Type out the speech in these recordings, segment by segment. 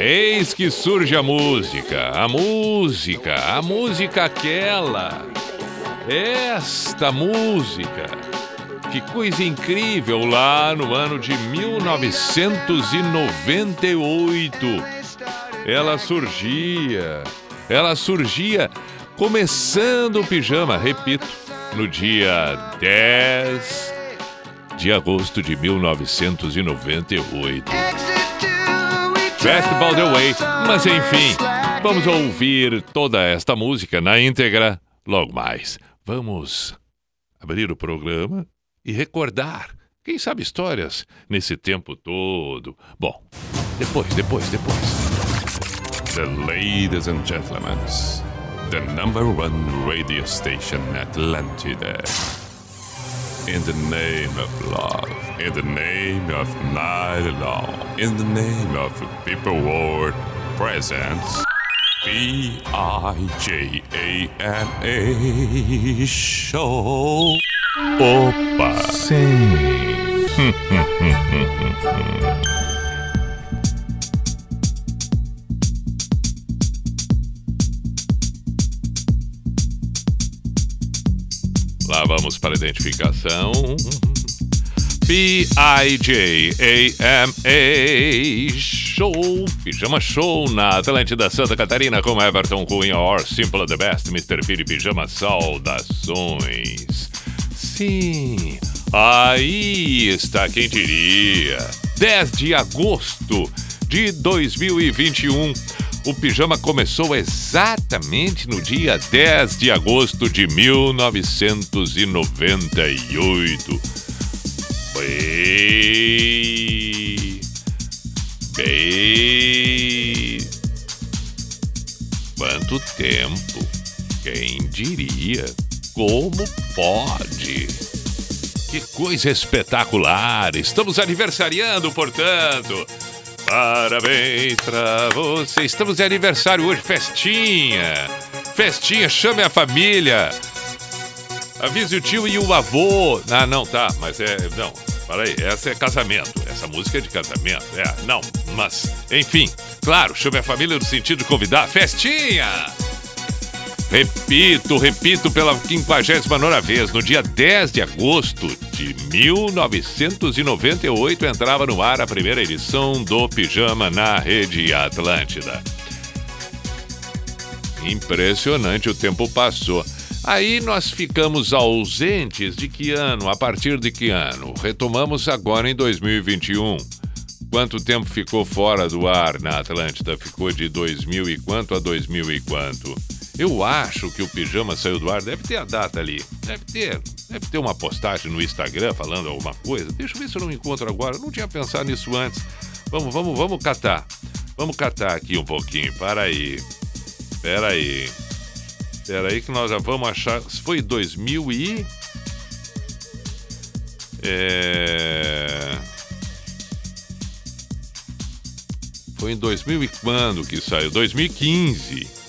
eis que surge a música, a música, a música aquela. Esta música. Que coisa incrível lá no ano de 1998. Ela surgia, ela surgia começando o pijama, repito, no dia 10 de agosto de 1998. Festival The Way, mas enfim, vamos ouvir toda esta música na íntegra logo mais. Vamos abrir o programa e recordar, quem sabe histórias nesse tempo todo. Bom, depois, depois, depois. The ladies and gentlemen, the number one radio station Atlantida. In the name of love, in the name of night long, in the name of people world presents B I J A N A show. Opa! Sim. Lá vamos para a identificação. P-I-J-A-M-A Show, Pijama Show na Atlântida Santa Catarina com Everton Cunha or Simple the Best, Mr. Piri Pijama, saudações. Sim, aí está quem diria. 10 de agosto de 2021. O pijama começou exatamente no dia 10 de agosto de 1998. Bem. Bem. Quanto tempo? Quem diria? Como pode? Que coisa espetacular! Estamos aniversariando, portanto. Parabéns pra você. Estamos de aniversário hoje, festinha. Festinha, chame a família. Avise o tio e o avô. Ah, não, tá, mas é. Não, para aí, essa é casamento. Essa música é de casamento. É, não, mas, enfim, claro, chame a família no sentido de convidar. Festinha! Repito, repito pela 59 vez, no dia 10 de agosto de 1998 entrava no ar a primeira edição do Pijama na Rede Atlântida. Impressionante, o tempo passou. Aí nós ficamos ausentes de que ano? A partir de que ano? Retomamos agora em 2021. Quanto tempo ficou fora do ar na Atlântida? Ficou de 2000 e quanto a 2000 e quanto? Eu acho que o pijama saiu do ar. Deve ter a data ali. Deve ter. Deve ter uma postagem no Instagram falando alguma coisa. Deixa eu ver se eu não encontro agora. Eu não tinha pensado nisso antes. Vamos, vamos, vamos catar. Vamos catar aqui um pouquinho. Para aí. Espera aí. Espera aí que nós já vamos achar. Foi 2000 e. É. Foi em 2000 e quando que saiu? 2015.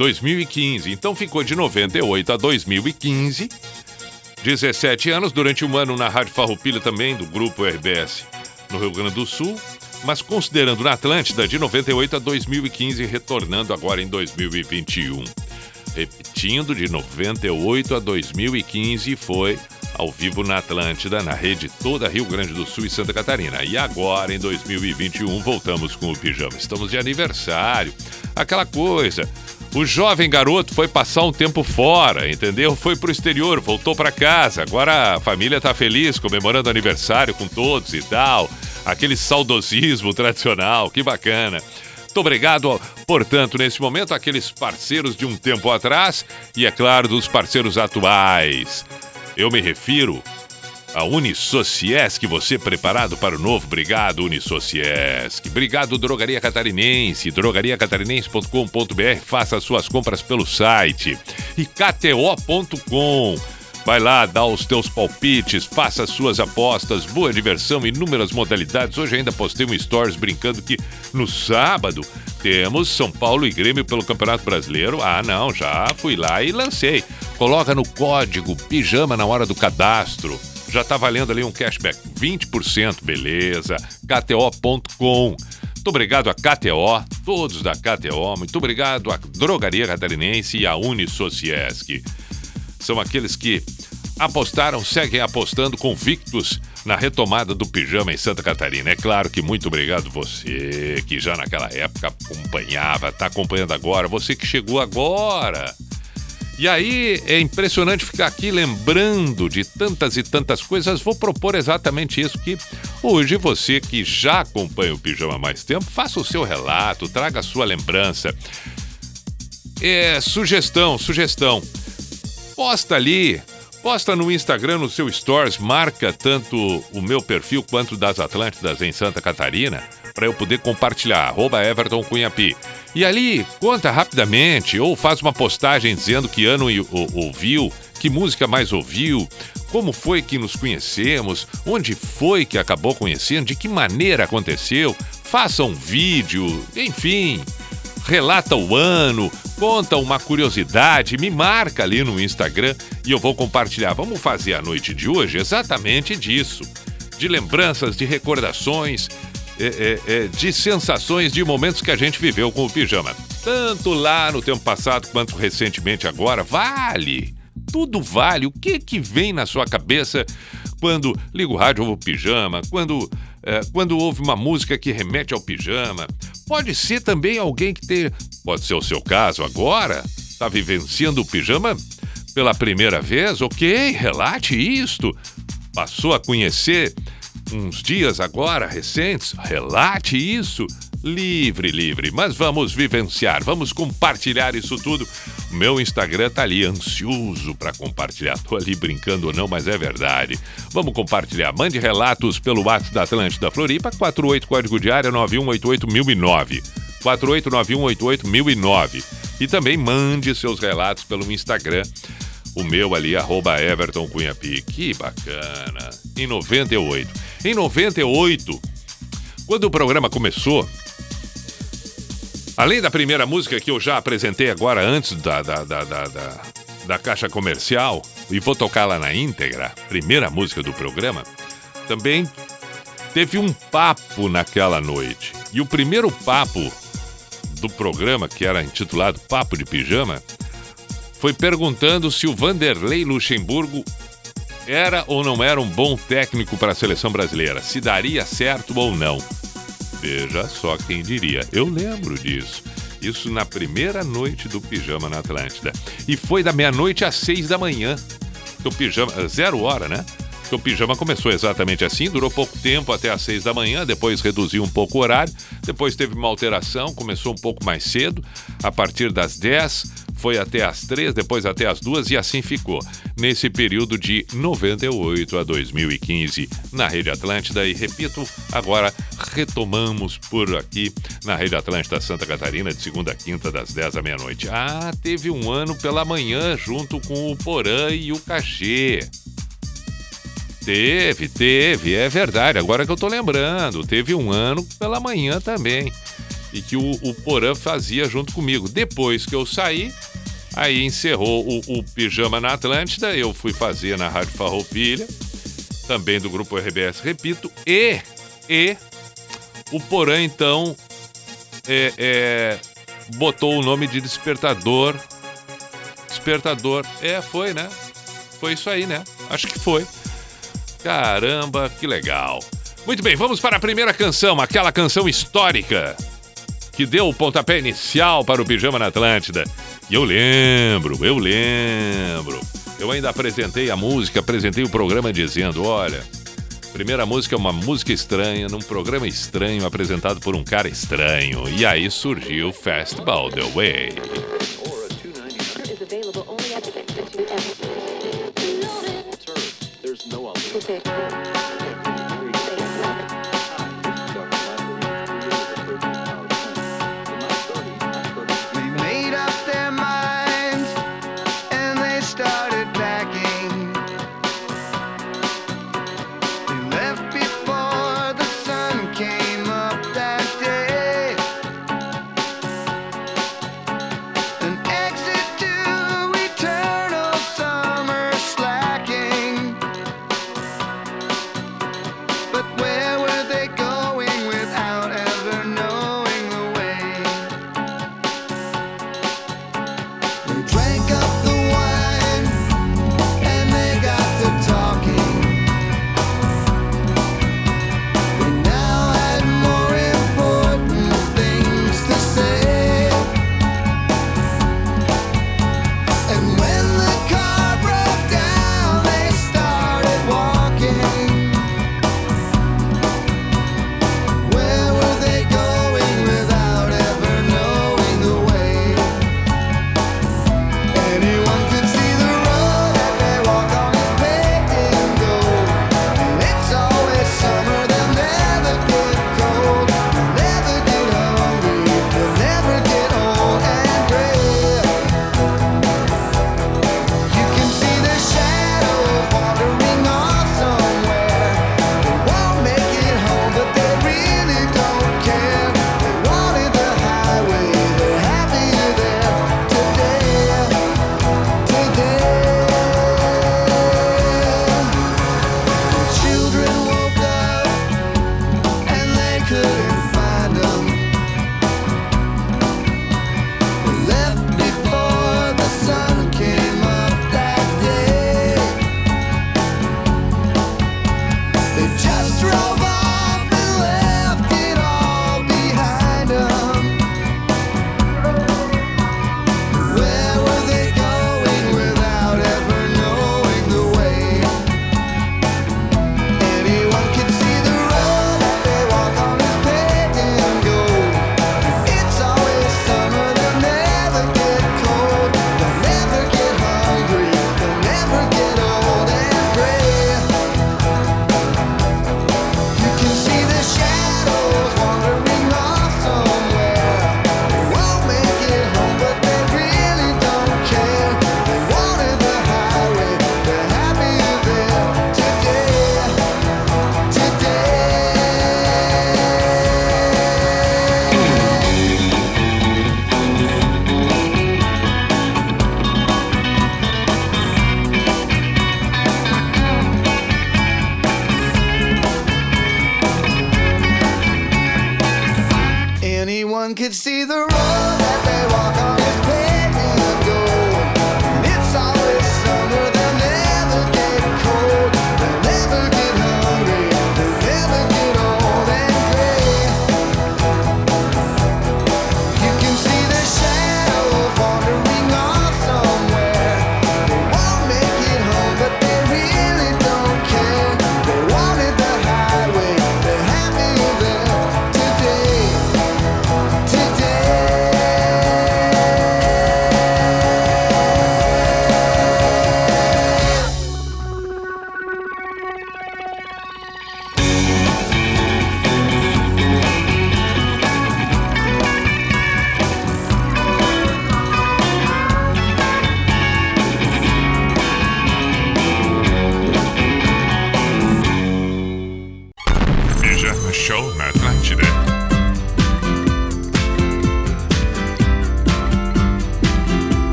2015. Então ficou de 98 a 2015. 17 anos, durante um ano na Rádio Farroupilha também, do Grupo RBS, no Rio Grande do Sul. Mas considerando na Atlântida, de 98 a 2015, retornando agora em 2021. Repetindo, de 98 a 2015 foi ao vivo na Atlântida, na rede toda Rio Grande do Sul e Santa Catarina. E agora, em 2021, voltamos com o pijama. Estamos de aniversário. Aquela coisa. O jovem garoto foi passar um tempo fora, entendeu? Foi pro exterior, voltou para casa. Agora a família tá feliz, comemorando aniversário com todos e tal. Aquele saudosismo tradicional, que bacana. Muito obrigado, portanto, nesse momento, àqueles parceiros de um tempo atrás e, é claro, dos parceiros atuais. Eu me refiro a Unisociesc, você preparado para o novo Brigado Unisociesc. Brigado Drogaria Catarinense, drogariacatarinense.com.br, faça suas compras pelo site. E KTO.com. Vai lá, dá os teus palpites, faça suas apostas, boa diversão, inúmeras modalidades. Hoje ainda postei um stories brincando que no sábado temos São Paulo e Grêmio pelo Campeonato Brasileiro. Ah, não, já fui lá e lancei. Coloca no código pijama na hora do cadastro. Já tá valendo ali um cashback 20%, beleza. KTO.com. Muito obrigado a KTO, todos da KTO. Muito obrigado à Drogaria Catarinense e à Unisociesc. São aqueles que apostaram, seguem apostando convictos na retomada do pijama em Santa Catarina. É claro que muito obrigado você que já naquela época acompanhava, está acompanhando agora, você que chegou agora. E aí é impressionante ficar aqui lembrando de tantas e tantas coisas. Vou propor exatamente isso que hoje você que já acompanha o Pijama há mais tempo, faça o seu relato, traga a sua lembrança. É, sugestão, sugestão. Posta ali Posta no Instagram, no seu Stories, marca tanto o meu perfil quanto das Atlântidas em Santa Catarina, para eu poder compartilhar, arroba Everton Cunhapi. E ali, conta rapidamente, ou faz uma postagem dizendo que ano ouviu, que música mais ouviu, como foi que nos conhecemos, onde foi que acabou conhecendo, de que maneira aconteceu, faça um vídeo, enfim relata o ano, conta uma curiosidade, me marca ali no Instagram e eu vou compartilhar. Vamos fazer a noite de hoje exatamente disso: de lembranças, de recordações, é, é, é, de sensações, de momentos que a gente viveu com o pijama. Tanto lá no tempo passado quanto recentemente agora, vale! Tudo vale. O que que vem na sua cabeça quando liga o rádio ou o pijama? Quando é, quando ouve uma música que remete ao pijama. Pode ser também alguém que ter, pode ser o seu caso agora, está vivenciando o pijama pela primeira vez, ok, relate isto. Passou a conhecer uns dias agora recentes, relate isso livre, livre. Mas vamos vivenciar, vamos compartilhar isso tudo. Meu Instagram tá ali, ansioso para compartilhar. Tô ali brincando ou não, mas é verdade. Vamos compartilhar. Mande relatos pelo WhatsApp da Atlântida Floripa, 48 código de área 9188009. 489188009. E também mande seus relatos pelo Instagram. O meu ali, arroba Everton Cunhapi. Que bacana. Em 98. Em 98, quando o programa começou, Além da primeira música que eu já apresentei agora antes da, da, da, da, da, da caixa comercial, e vou tocá-la na íntegra, primeira música do programa, também teve um papo naquela noite. E o primeiro papo do programa, que era intitulado Papo de Pijama, foi perguntando se o Vanderlei Luxemburgo era ou não era um bom técnico para a seleção brasileira, se daria certo ou não. Veja só quem diria. Eu lembro disso. Isso na primeira noite do pijama na Atlântida. E foi da meia-noite às seis da manhã. O pijama. Zero hora, né? o pijama começou exatamente assim, durou pouco tempo até às seis da manhã, depois reduziu um pouco o horário, depois teve uma alteração, começou um pouco mais cedo, a partir das dez foi até as três, depois até as duas e assim ficou. Nesse período de 98 a 2015 na Rede Atlântida e repito, agora retomamos por aqui na Rede Atlântida Santa Catarina de segunda a quinta das 10 à meia-noite. Ah, teve um ano pela manhã junto com o Porã e o Cachê. Teve, teve, é verdade. Agora que eu tô lembrando, teve um ano pela manhã também. E que o, o Porã fazia junto comigo. Depois que eu saí, Aí encerrou o, o Pijama na Atlântida, eu fui fazer na Rádio Farroupilha, também do grupo RBS, repito, e, e o Porã, então, é, é, botou o nome de Despertador. Despertador, é, foi, né? Foi isso aí, né? Acho que foi. Caramba, que legal. Muito bem, vamos para a primeira canção, aquela canção histórica que deu o pontapé inicial para o Pijama na Atlântida. E eu lembro, eu lembro. Eu ainda apresentei a música, apresentei o programa dizendo: olha, primeira música é uma música estranha, num programa estranho, apresentado por um cara estranho. E aí surgiu Fastball the Way.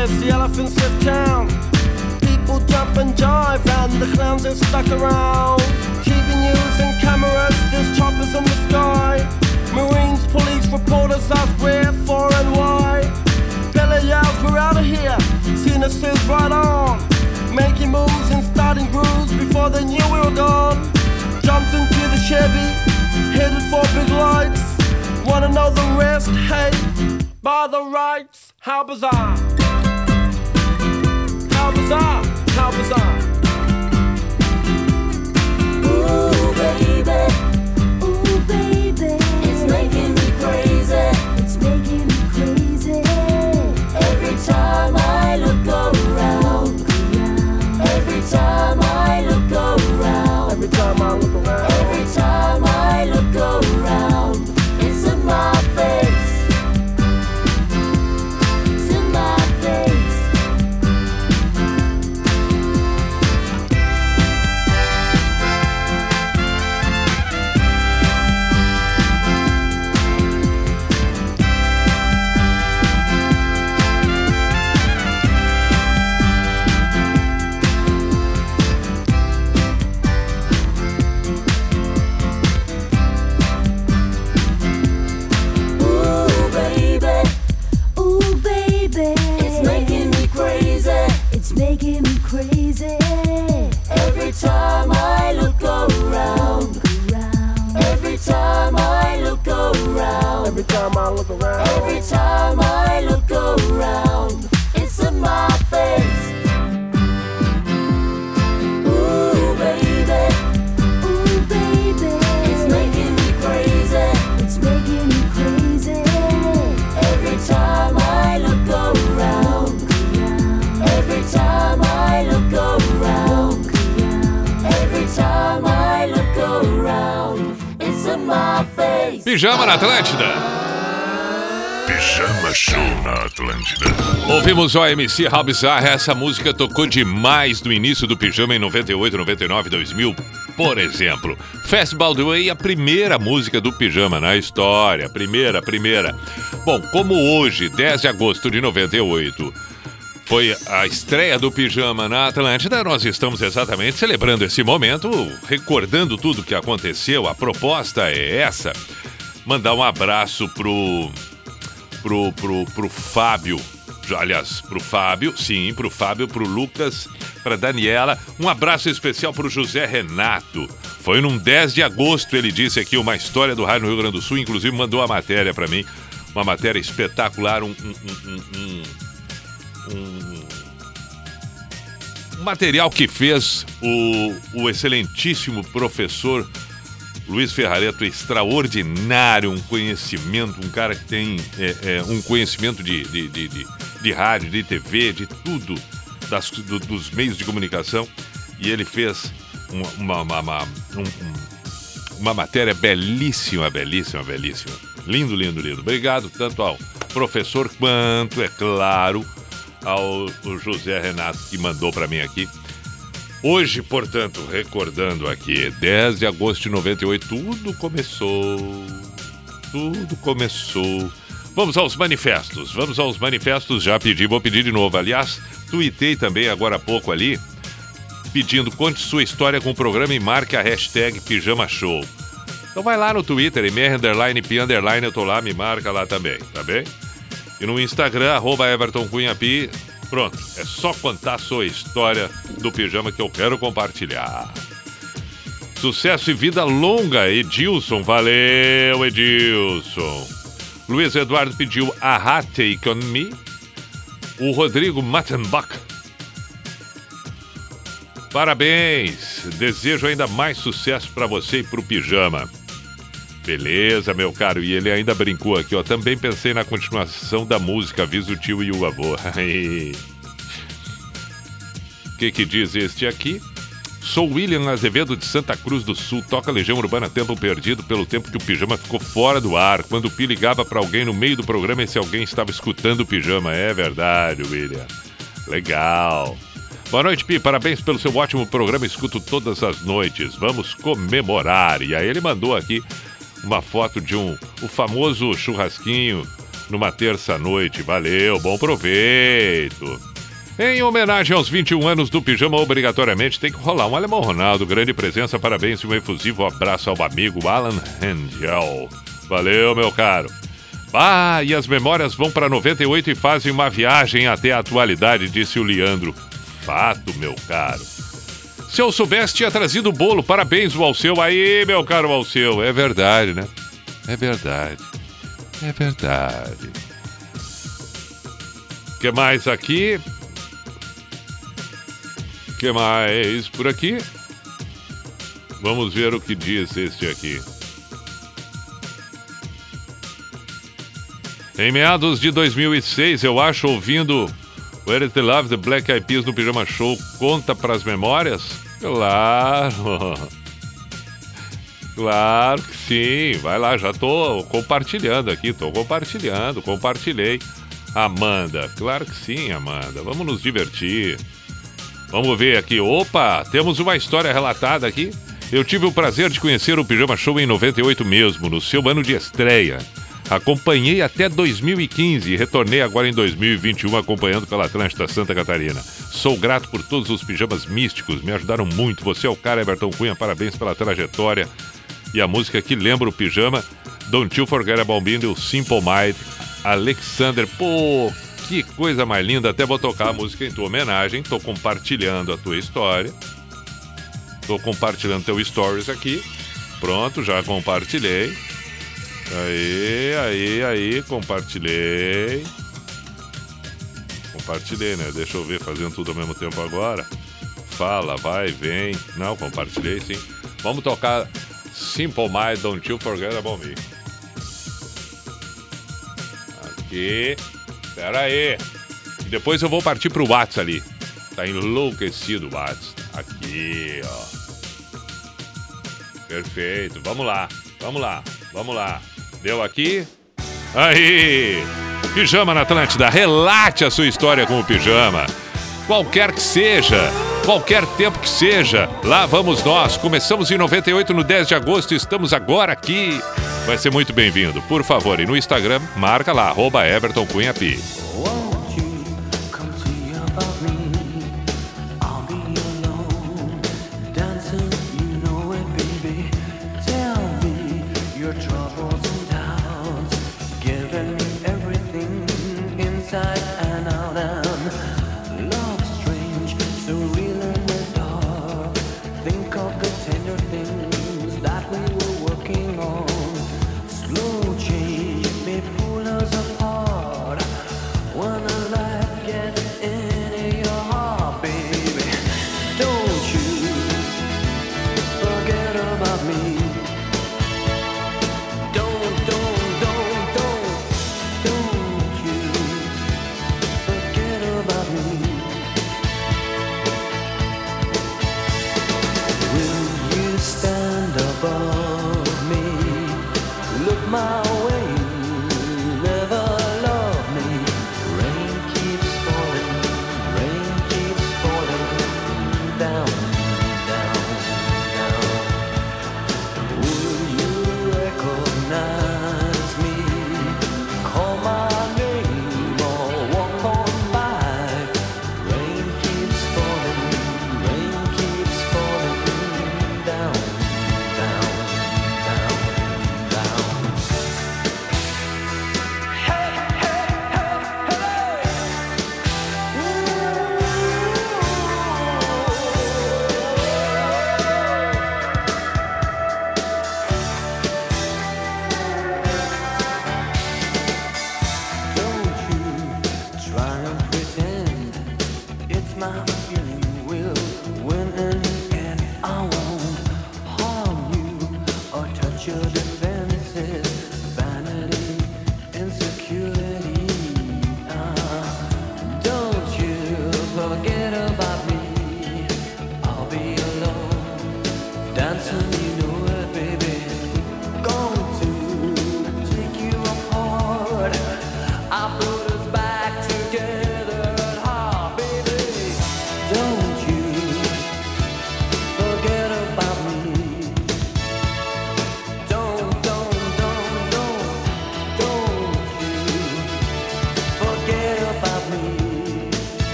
lives, the elephants live down. People jump and jive, and the clowns are stuck around. TV news and cameras, there's choppers in the sky. Marines, police, reporters ask where, for, and why. Billy yells, we're out of here. Cena says, right on. Making moves and starting grooves before they knew we were gone. Jumped into the Chevy, headed for big lights. Wanna know the rest? Hey, by the rights, how bizarre bizarre, how bizarre. Ooh, baby. Ooh, baby. It's making me crazy. It's making me crazy. Every time I look around. Every time I look around. Every time I look around. time I look around, it's in my face. Ooh, baby. Ooh, baby. It's making me crazy. It's making me crazy. Every time I look around, every time I look around, every time I look around, it's in my face. Pijama na Atlântida. Pijama Show na Atlântida. Ouvimos o MC Rabzar, essa música tocou demais no início do Pijama em 98, 99, 2000. Por exemplo, Festival do Way, a primeira música do Pijama na história. Primeira, primeira. Bom, como hoje, 10 de agosto de 98, foi a estreia do Pijama na Atlântida. Nós estamos exatamente celebrando esse momento, recordando tudo que aconteceu. A proposta é essa. Mandar um abraço pro pro, pro, pro Fábio aliás, pro Fábio, sim, pro Fábio, pro Lucas, pra Daniela. Um abraço especial pro José Renato. Foi num 10 de agosto, ele disse aqui, uma história do rádio no Rio Grande do Sul, inclusive mandou a matéria para mim. Uma matéria espetacular, um, um, um, um, material que fez o, o excelentíssimo professor Luiz Ferrareto, extraordinário, um conhecimento, um cara que tem é, é, um conhecimento de, de, de, de, de rádio, de TV, de tudo, das, do, dos meios de comunicação. E ele fez uma, uma, uma, um, uma matéria belíssima, belíssima, belíssima. Lindo, lindo, lindo. Obrigado tanto ao professor quanto, é claro, ao José Renato que mandou para mim aqui Hoje, portanto, recordando aqui, 10 de agosto de 98, tudo começou. Tudo começou. Vamos aos manifestos. Vamos aos manifestos. Já pedi, vou pedir de novo. Aliás, tuitei também agora há pouco ali, pedindo conte sua história com o programa e marque a hashtag Pijama Show. Então vai lá no Twitter, MR Underline eu tô lá, me marca lá também, tá bem? E no Instagram, arroba Everton Cunha Pronto, é só contar a sua história do pijama que eu quero compartilhar. Sucesso e vida longa, Edilson. Valeu, Edilson. Luiz Eduardo pediu a Take On Me. O Rodrigo Mattenbach. Parabéns. Desejo ainda mais sucesso para você e para o pijama. Beleza, meu caro. E ele ainda brincou aqui, ó. Também pensei na continuação da música Avisa o tio e o avô. O que, que diz este aqui? Sou William Azevedo de Santa Cruz do Sul, toca Legião Urbana Tempo Perdido pelo tempo que o pijama ficou fora do ar. Quando o Pi ligava para alguém no meio do programa, esse alguém estava escutando o pijama. É verdade, William. Legal. Boa noite, Pi. Parabéns pelo seu ótimo programa. Escuto todas as noites. Vamos comemorar. E aí ele mandou aqui uma foto de um o famoso churrasquinho numa terça-noite. Valeu, bom proveito. Em homenagem aos 21 anos do Pijama, obrigatoriamente tem que rolar um Alemão Ronaldo. Grande presença, parabéns e um efusivo abraço ao amigo Alan Angel. Valeu, meu caro. Ah, e as memórias vão para 98 e fazem uma viagem até a atualidade, disse o Leandro. Fato, meu caro. Se eu soubesse, tinha trazido o bolo. Parabéns, o. Aí, meu caro Alceu. É verdade, né? É verdade. É verdade. O que mais aqui? O que mais por aqui? Vamos ver o que diz este aqui. Em meados de 2006, eu acho, ouvindo Where is the Love, The Black Eyed Peas no Pijama Show, conta pras memórias? Claro. Claro que sim. Vai lá, já tô compartilhando aqui, tô compartilhando, compartilhei. Amanda, claro que sim, Amanda. Vamos nos divertir. Vamos ver aqui. Opa, temos uma história relatada aqui. Eu tive o prazer de conhecer o Pijama Show em 98 mesmo, no seu ano de estreia. Acompanhei até 2015 e retornei agora em 2021 acompanhando pela Atlântida Santa Catarina. Sou grato por todos os pijamas místicos, me ajudaram muito. Você é o cara, Everton Cunha, parabéns pela trajetória. E a música que lembra o pijama, Don't You Forget About Me, do Simple Mind, Alexander. Pô, que coisa mais linda. Até vou tocar a música em tua homenagem. Tô compartilhando a tua história. Tô compartilhando teu stories aqui. Pronto, já compartilhei. Aí, aí, aí, compartilhei. Compartilhei, né? Deixa eu ver, fazendo tudo ao mesmo tempo agora. Fala, vai, vem. Não, compartilhei sim. Vamos tocar Simple Mind, Don't You Forget About Me. Aqui. Pera aí. Depois eu vou partir pro WhatsApp ali. Tá enlouquecido o WhatsApp. Aqui, ó. Perfeito. Vamos lá. Vamos lá. Vamos lá. Deu aqui? Aí! Pijama na Atlântida, relate a sua história com o pijama. Qualquer que seja. qualquer tempo que seja. Lá vamos nós. Começamos em 98 no 10 de agosto, estamos agora aqui. Vai ser muito bem-vindo. Por favor, e no Instagram, marca lá, arroba Everton Cunha Pi.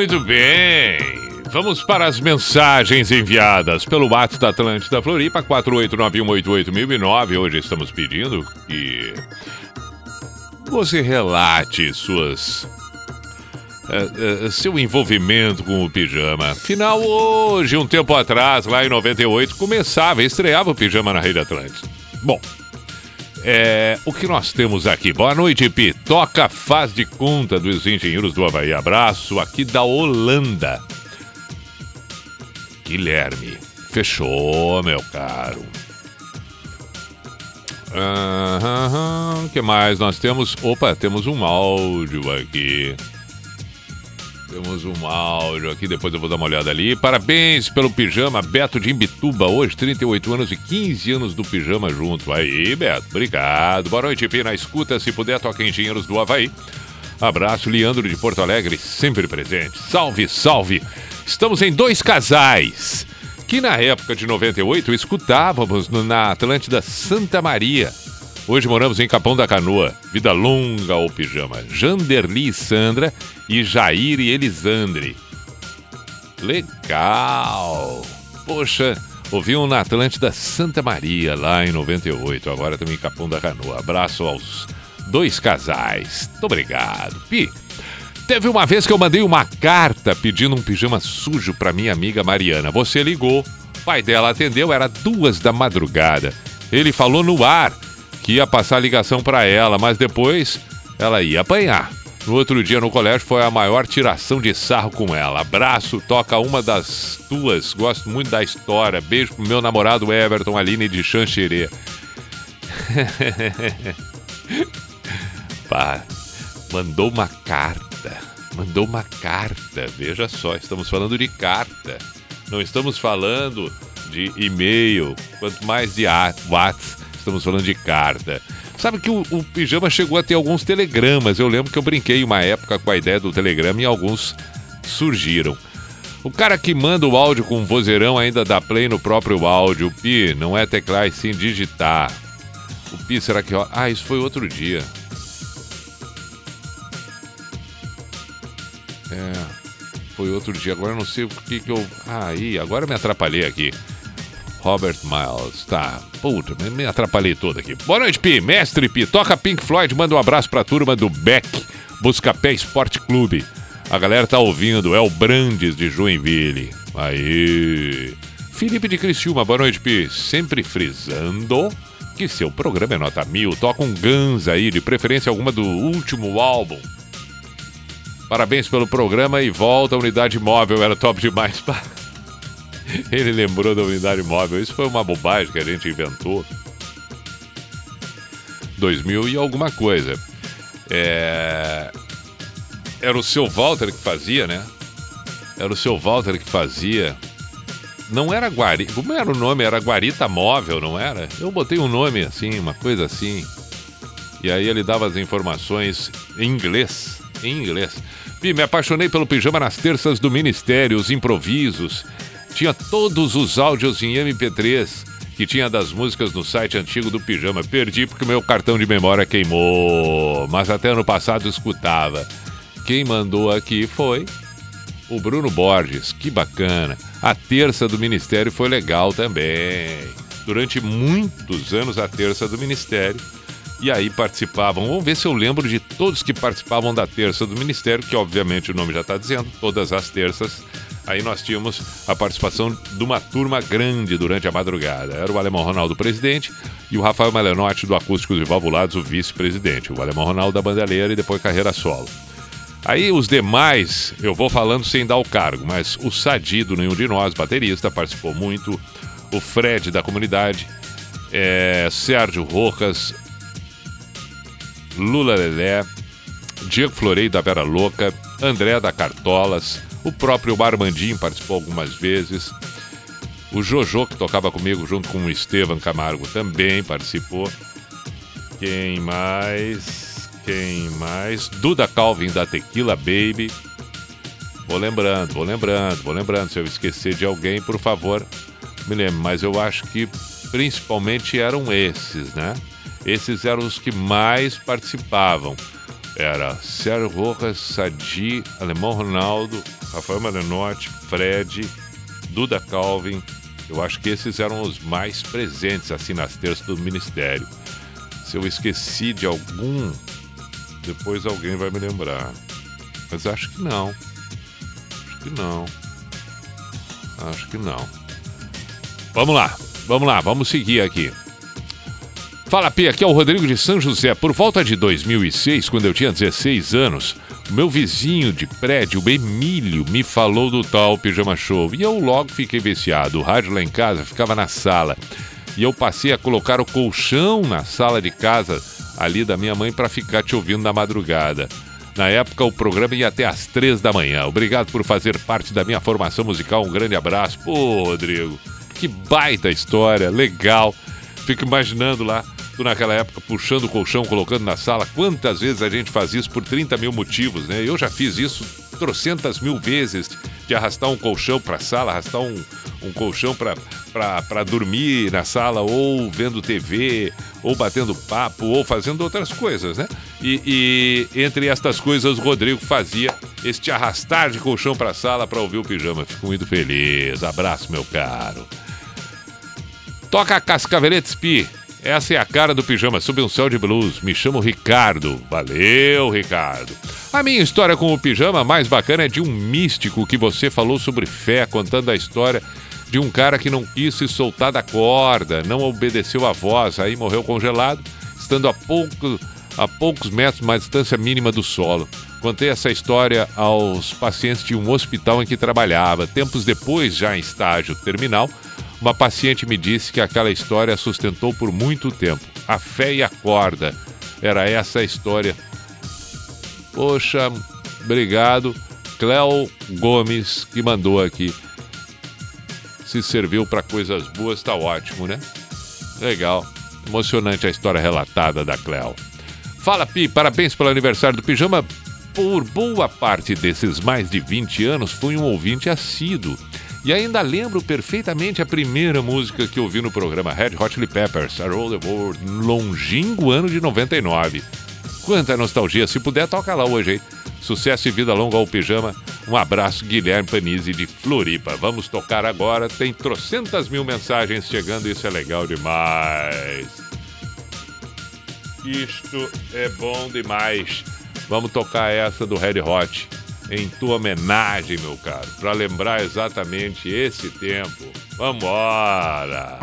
Muito bem. Vamos para as mensagens enviadas pelo WhatsApp da Atlântida Floripa, 489188009. Hoje estamos pedindo que você relate suas Uh, uh, seu envolvimento com o pijama. Final hoje, um tempo atrás, lá em 98, começava, estreava o pijama na Rede Atlântica. Bom, é, o que nós temos aqui? Boa noite, Pi. Toca Faz de Conta dos Engenheiros do Havaí. Abraço aqui da Holanda. Guilherme. Fechou, meu caro. O que mais nós temos? Opa, temos um áudio aqui. Temos um áudio aqui, depois eu vou dar uma olhada ali. Parabéns pelo pijama, Beto de Imbituba, hoje 38 anos e 15 anos do pijama junto. Aí, Beto, obrigado. Boa noite, Pi, na escuta, se puder, toca Engenheiros do Havaí. Abraço, Leandro de Porto Alegre, sempre presente. Salve, salve. Estamos em dois casais que na época de 98 escutávamos na Atlântida Santa Maria. Hoje moramos em Capão da Canoa. Vida longa ao pijama. Janderli e Sandra e Jair e Elisandre. Legal! Poxa, ouviam na Atlântida Santa Maria, lá em 98. Agora também Capão da Canoa. Abraço aos dois casais. Muito obrigado. Pi, teve uma vez que eu mandei uma carta pedindo um pijama sujo para minha amiga Mariana. Você ligou. O pai dela atendeu, era duas da madrugada. Ele falou no ar que ia passar ligação para ela, mas depois ela ia apanhar. No outro dia no colégio foi a maior tiração de sarro com ela. Abraço, toca uma das tuas. Gosto muito da história. Beijo pro meu namorado Everton Aline de Xanxerê. Pá, mandou uma carta. Mandou uma carta. Veja só, estamos falando de carta. Não estamos falando de e-mail, quanto mais de WhatsApp estamos falando de carta. Sabe que o, o, pijama chegou a ter alguns telegramas. Eu lembro que eu brinquei uma época com a ideia do telegrama e alguns surgiram. O cara que manda o áudio com vozeirão ainda dá play no próprio áudio. O Pi não é teclar e sim digitar. O Pi, será que. Ah, isso foi outro dia. É. Foi outro dia. Agora eu não sei o que que eu. Ah, aí, agora me atrapalhei aqui. Robert Miles. Tá. Puta, me atrapalhei todo aqui. Boa noite, Pi. Mestre Pi. Toca Pink Floyd. Manda um abraço pra turma do Beck Buscapé Esporte Clube. A galera tá ouvindo. É o Brandes de Joinville. Aí. Felipe de Criciúma. Boa noite, Pi. Sempre frisando que seu programa é nota mil. Toca um Guns aí, de preferência alguma do último álbum. Parabéns pelo programa e volta a unidade móvel. Era top demais. Ele lembrou da unidade móvel. Isso foi uma bobagem que a gente inventou. 2000 e alguma coisa. É... Era o seu Walter que fazia, né? Era o seu Walter que fazia. Não era Guarita. Como era o nome? Era Guarita Móvel, não era? Eu botei um nome assim, uma coisa assim. E aí ele dava as informações em inglês. Em inglês. E me apaixonei pelo pijama nas terças do Ministério, os improvisos tinha todos os áudios em MP3 que tinha das músicas no site antigo do Pijama. Perdi porque meu cartão de memória queimou, mas até ano passado escutava. Quem mandou aqui foi o Bruno Borges, que bacana. A terça do Ministério foi legal também. Durante muitos anos, a terça do Ministério. E aí participavam. Vamos ver se eu lembro de todos que participavam da terça do Ministério, que obviamente o nome já está dizendo, todas as terças Aí nós tínhamos a participação de uma turma grande durante a madrugada. Era o Alemão Ronaldo presidente e o Rafael Malenotti do Acústicos e Valvulados, o vice-presidente. O Alemão Ronaldo da Bandeleira e depois carreira solo. Aí os demais, eu vou falando sem dar o cargo, mas o Sadido, nenhum de nós, baterista, participou muito. O Fred da comunidade, é, Sérgio Rojas, Lula Lelé, Diego Florei da Vera Louca, André da Cartolas, o próprio Armandinho participou algumas vezes. O Jojo, que tocava comigo junto com o Estevam Camargo, também participou. Quem mais? Quem mais? Duda Calvin da Tequila Baby. Vou lembrando, vou lembrando, vou lembrando. Se eu esquecer de alguém, por favor, me lembre. Mas eu acho que principalmente eram esses, né? Esses eram os que mais participavam. Era Sérgio Rojas, Sadi, Alemão Ronaldo, Rafael Malenotti, Fred, Duda Calvin. Eu acho que esses eram os mais presentes assim nas terças do Ministério. Se eu esqueci de algum, depois alguém vai me lembrar. Mas acho que não. Acho que não. Acho que não. Vamos lá, vamos lá, vamos seguir aqui. Fala Pia, aqui é o Rodrigo de São José. Por volta de 2006, quando eu tinha 16 anos, meu vizinho de prédio, Emílio, me falou do tal Pijama Show e eu logo fiquei viciado. O rádio lá em casa ficava na sala e eu passei a colocar o colchão na sala de casa ali da minha mãe para ficar te ouvindo na madrugada. Na época, o programa ia até às três da manhã. Obrigado por fazer parte da minha formação musical. Um grande abraço. Pô, Rodrigo, que baita história, legal. Fico imaginando lá, tu naquela época, puxando o colchão, colocando na sala. Quantas vezes a gente faz isso por 30 mil motivos, né? Eu já fiz isso trocentas mil vezes de arrastar um colchão para a sala, arrastar um, um colchão para dormir na sala, ou vendo TV, ou batendo papo, ou fazendo outras coisas, né? E, e entre estas coisas, o Rodrigo fazia este arrastar de colchão para a sala para ouvir o pijama. Fico muito feliz. Abraço, meu caro. Toca a Cascavelete Spi. Essa é a cara do pijama sob um céu de blues. Me chamo Ricardo. Valeu, Ricardo. A minha história com o pijama mais bacana é de um místico que você falou sobre fé, contando a história de um cara que não quis se soltar da corda, não obedeceu a voz, aí morreu congelado, estando a, pouco, a poucos metros uma distância mínima do solo. Contei essa história aos pacientes de um hospital em que trabalhava. Tempos depois, já em estágio terminal, uma paciente me disse que aquela história sustentou por muito tempo. A fé e a corda. Era essa a história. Poxa, obrigado. Cléo Gomes que mandou aqui. Se serviu para coisas boas, tá ótimo, né? Legal. Emocionante a história relatada da Cléo. Fala, Pi, parabéns pelo aniversário do pijama. Por boa parte desses mais de 20 anos, fui um ouvinte assíduo e ainda lembro perfeitamente a primeira música que ouvi no programa Red Hot Chili Peppers, A Roll the World, longínquo ano de 99. Quanta nostalgia, se puder, toca lá hoje, hein? Sucesso e vida longa ao pijama. Um abraço, Guilherme Panizzi de Floripa. Vamos tocar agora. Tem trocentas mil mensagens chegando, isso é legal demais. Isto é bom demais. Vamos tocar essa do Red Hot em tua homenagem, meu caro, para lembrar exatamente esse tempo. Vambora!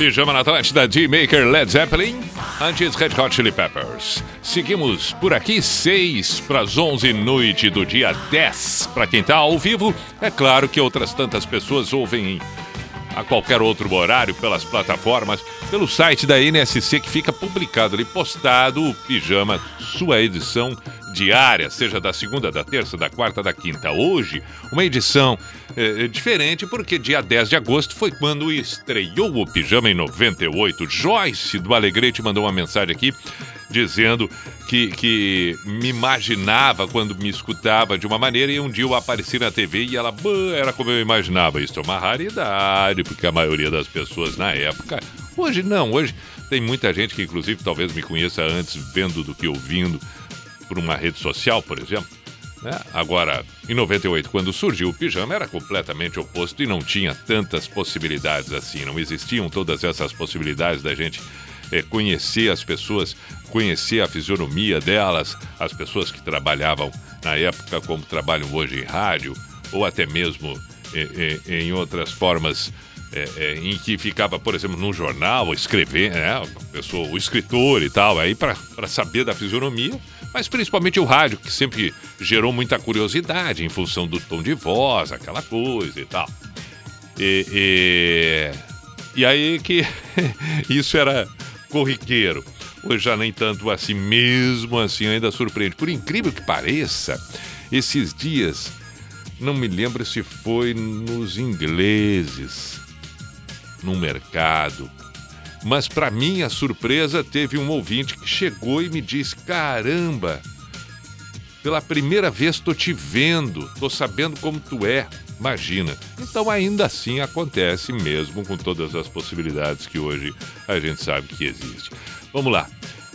Pijama na Atlântida de Maker Led Zeppelin, antes Red Hot Chili Peppers. Seguimos por aqui, 6 para as 11 noite do dia 10. Para quem está ao vivo, é claro que outras tantas pessoas ouvem a qualquer outro horário pelas plataformas, pelo site da NSC que fica publicado ali, postado o Pijama, sua edição diária, seja da segunda, da terça, da quarta, da quinta. Hoje, uma edição é, diferente, porque dia 10 de agosto foi quando estreou o Pijama em 98. Joyce do Alegrete mandou uma mensagem aqui dizendo que, que me imaginava quando me escutava de uma maneira e um dia eu apareci na TV e ela era como eu imaginava. Isso é uma raridade, porque a maioria das pessoas na época. Hoje não, hoje tem muita gente que, inclusive, talvez me conheça antes vendo do que ouvindo por uma rede social, por exemplo. Né? Agora, em 98, quando surgiu o pijama, era completamente oposto e não tinha tantas possibilidades assim. Não existiam todas essas possibilidades da gente é, conhecer as pessoas, conhecer a fisionomia delas, as pessoas que trabalhavam na época como trabalham hoje em rádio, ou até mesmo é, é, em outras formas é, é, em que ficava, por exemplo, no jornal, escrever, né, pessoa, o escritor e tal, aí para saber da fisionomia, mas principalmente o rádio, que sempre gerou muita curiosidade em função do tom de voz, aquela coisa e tal. E, e, e aí que isso era corriqueiro. Hoje já nem tanto assim, mesmo assim ainda surpreende. Por incrível que pareça, esses dias, não me lembro se foi nos ingleses, no mercado. Mas para minha surpresa, teve um ouvinte que chegou e me disse: "Caramba, pela primeira vez estou te vendo, estou sabendo como tu é. Imagina. Então ainda assim acontece mesmo com todas as possibilidades que hoje a gente sabe que existe. Vamos lá.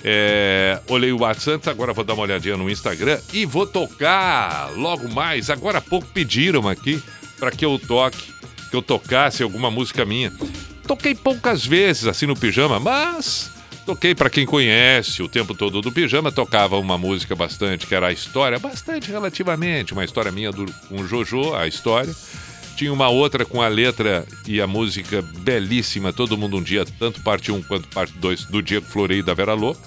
É, olhei o WhatsApp, agora vou dar uma olhadinha no Instagram e vou tocar logo mais. Agora há pouco pediram aqui para que eu toque, que eu tocasse alguma música minha. Toquei poucas vezes assim no pijama, mas toquei para quem conhece o tempo todo do pijama. Tocava uma música bastante, que era a história, bastante relativamente, uma história minha do, o Jojo, a história. Tinha uma outra com a letra e a música belíssima, Todo Mundo Um Dia, tanto parte 1 quanto parte 2 do Dia que Florei da Vera Louca.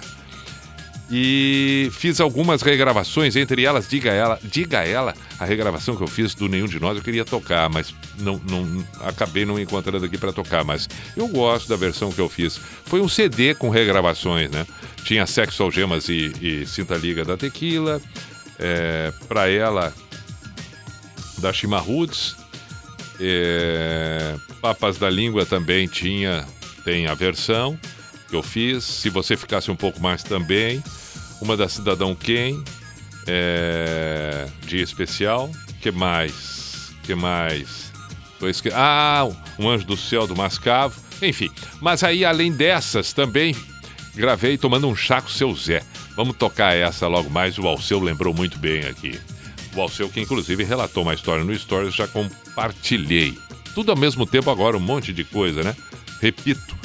E fiz algumas regravações, entre elas Diga Ela, Diga Ela, a regravação que eu fiz do Nenhum de Nós, eu queria tocar, mas não, não acabei não encontrando aqui para tocar, mas eu gosto da versão que eu fiz. Foi um CD com regravações, né? Tinha Sexo Algemas e, e Cinta Liga da Tequila, é, para ela da Chimarruts, é, Papas da Língua também tinha, tem a versão que eu fiz. Se você ficasse um pouco mais também. Uma da Cidadão Quem, é, dia especial. que mais? que mais? Esque... Ah, um Anjo do Céu do Mascavo. Enfim, mas aí além dessas também gravei tomando um chá com o seu Zé. Vamos tocar essa logo mais. O Alceu lembrou muito bem aqui. O Alceu que inclusive relatou uma história no Stories, já compartilhei. Tudo ao mesmo tempo agora, um monte de coisa, né? Repito,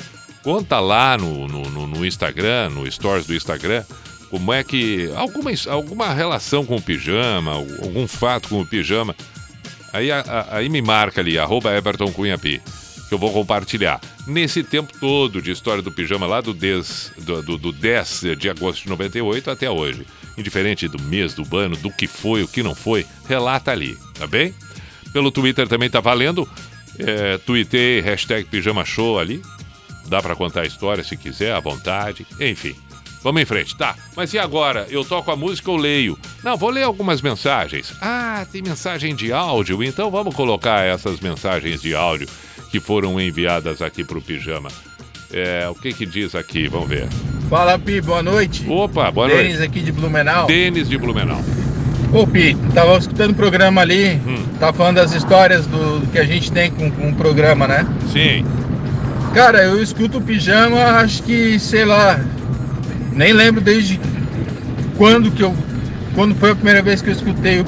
conta lá no, no, no Instagram, no Stories do Instagram, como é que. Alguma, alguma relação com o pijama, algum fato com o pijama. Aí, aí me marca ali, arroba Everton Cunha P, que eu vou compartilhar. Nesse tempo todo de história do pijama, lá do 10, do, do, do 10 de agosto de 98 até hoje. Indiferente do mês, do ano, do que foi, o que não foi, relata ali, tá bem? Pelo Twitter também tá valendo. É, tuitei hashtag Pijama Show ali. Dá para contar a história se quiser, à vontade. Enfim, Vamos em frente, tá. Mas e agora? Eu toco a música ou leio? Não, vou ler algumas mensagens. Ah, tem mensagem de áudio, então vamos colocar essas mensagens de áudio que foram enviadas aqui pro Pijama. É, o que que diz aqui? Vamos ver. Fala, Pi, boa noite. Opa, boa Denis noite. Denis aqui de Blumenau. Denis de Blumenau. Ô, Pi, tava escutando o programa ali, hum. tava falando das histórias do, do que a gente tem com, com o programa, né? Sim. Cara, eu escuto o Pijama, acho que, sei lá, nem lembro desde quando que eu. Quando foi a primeira vez que eu escutei o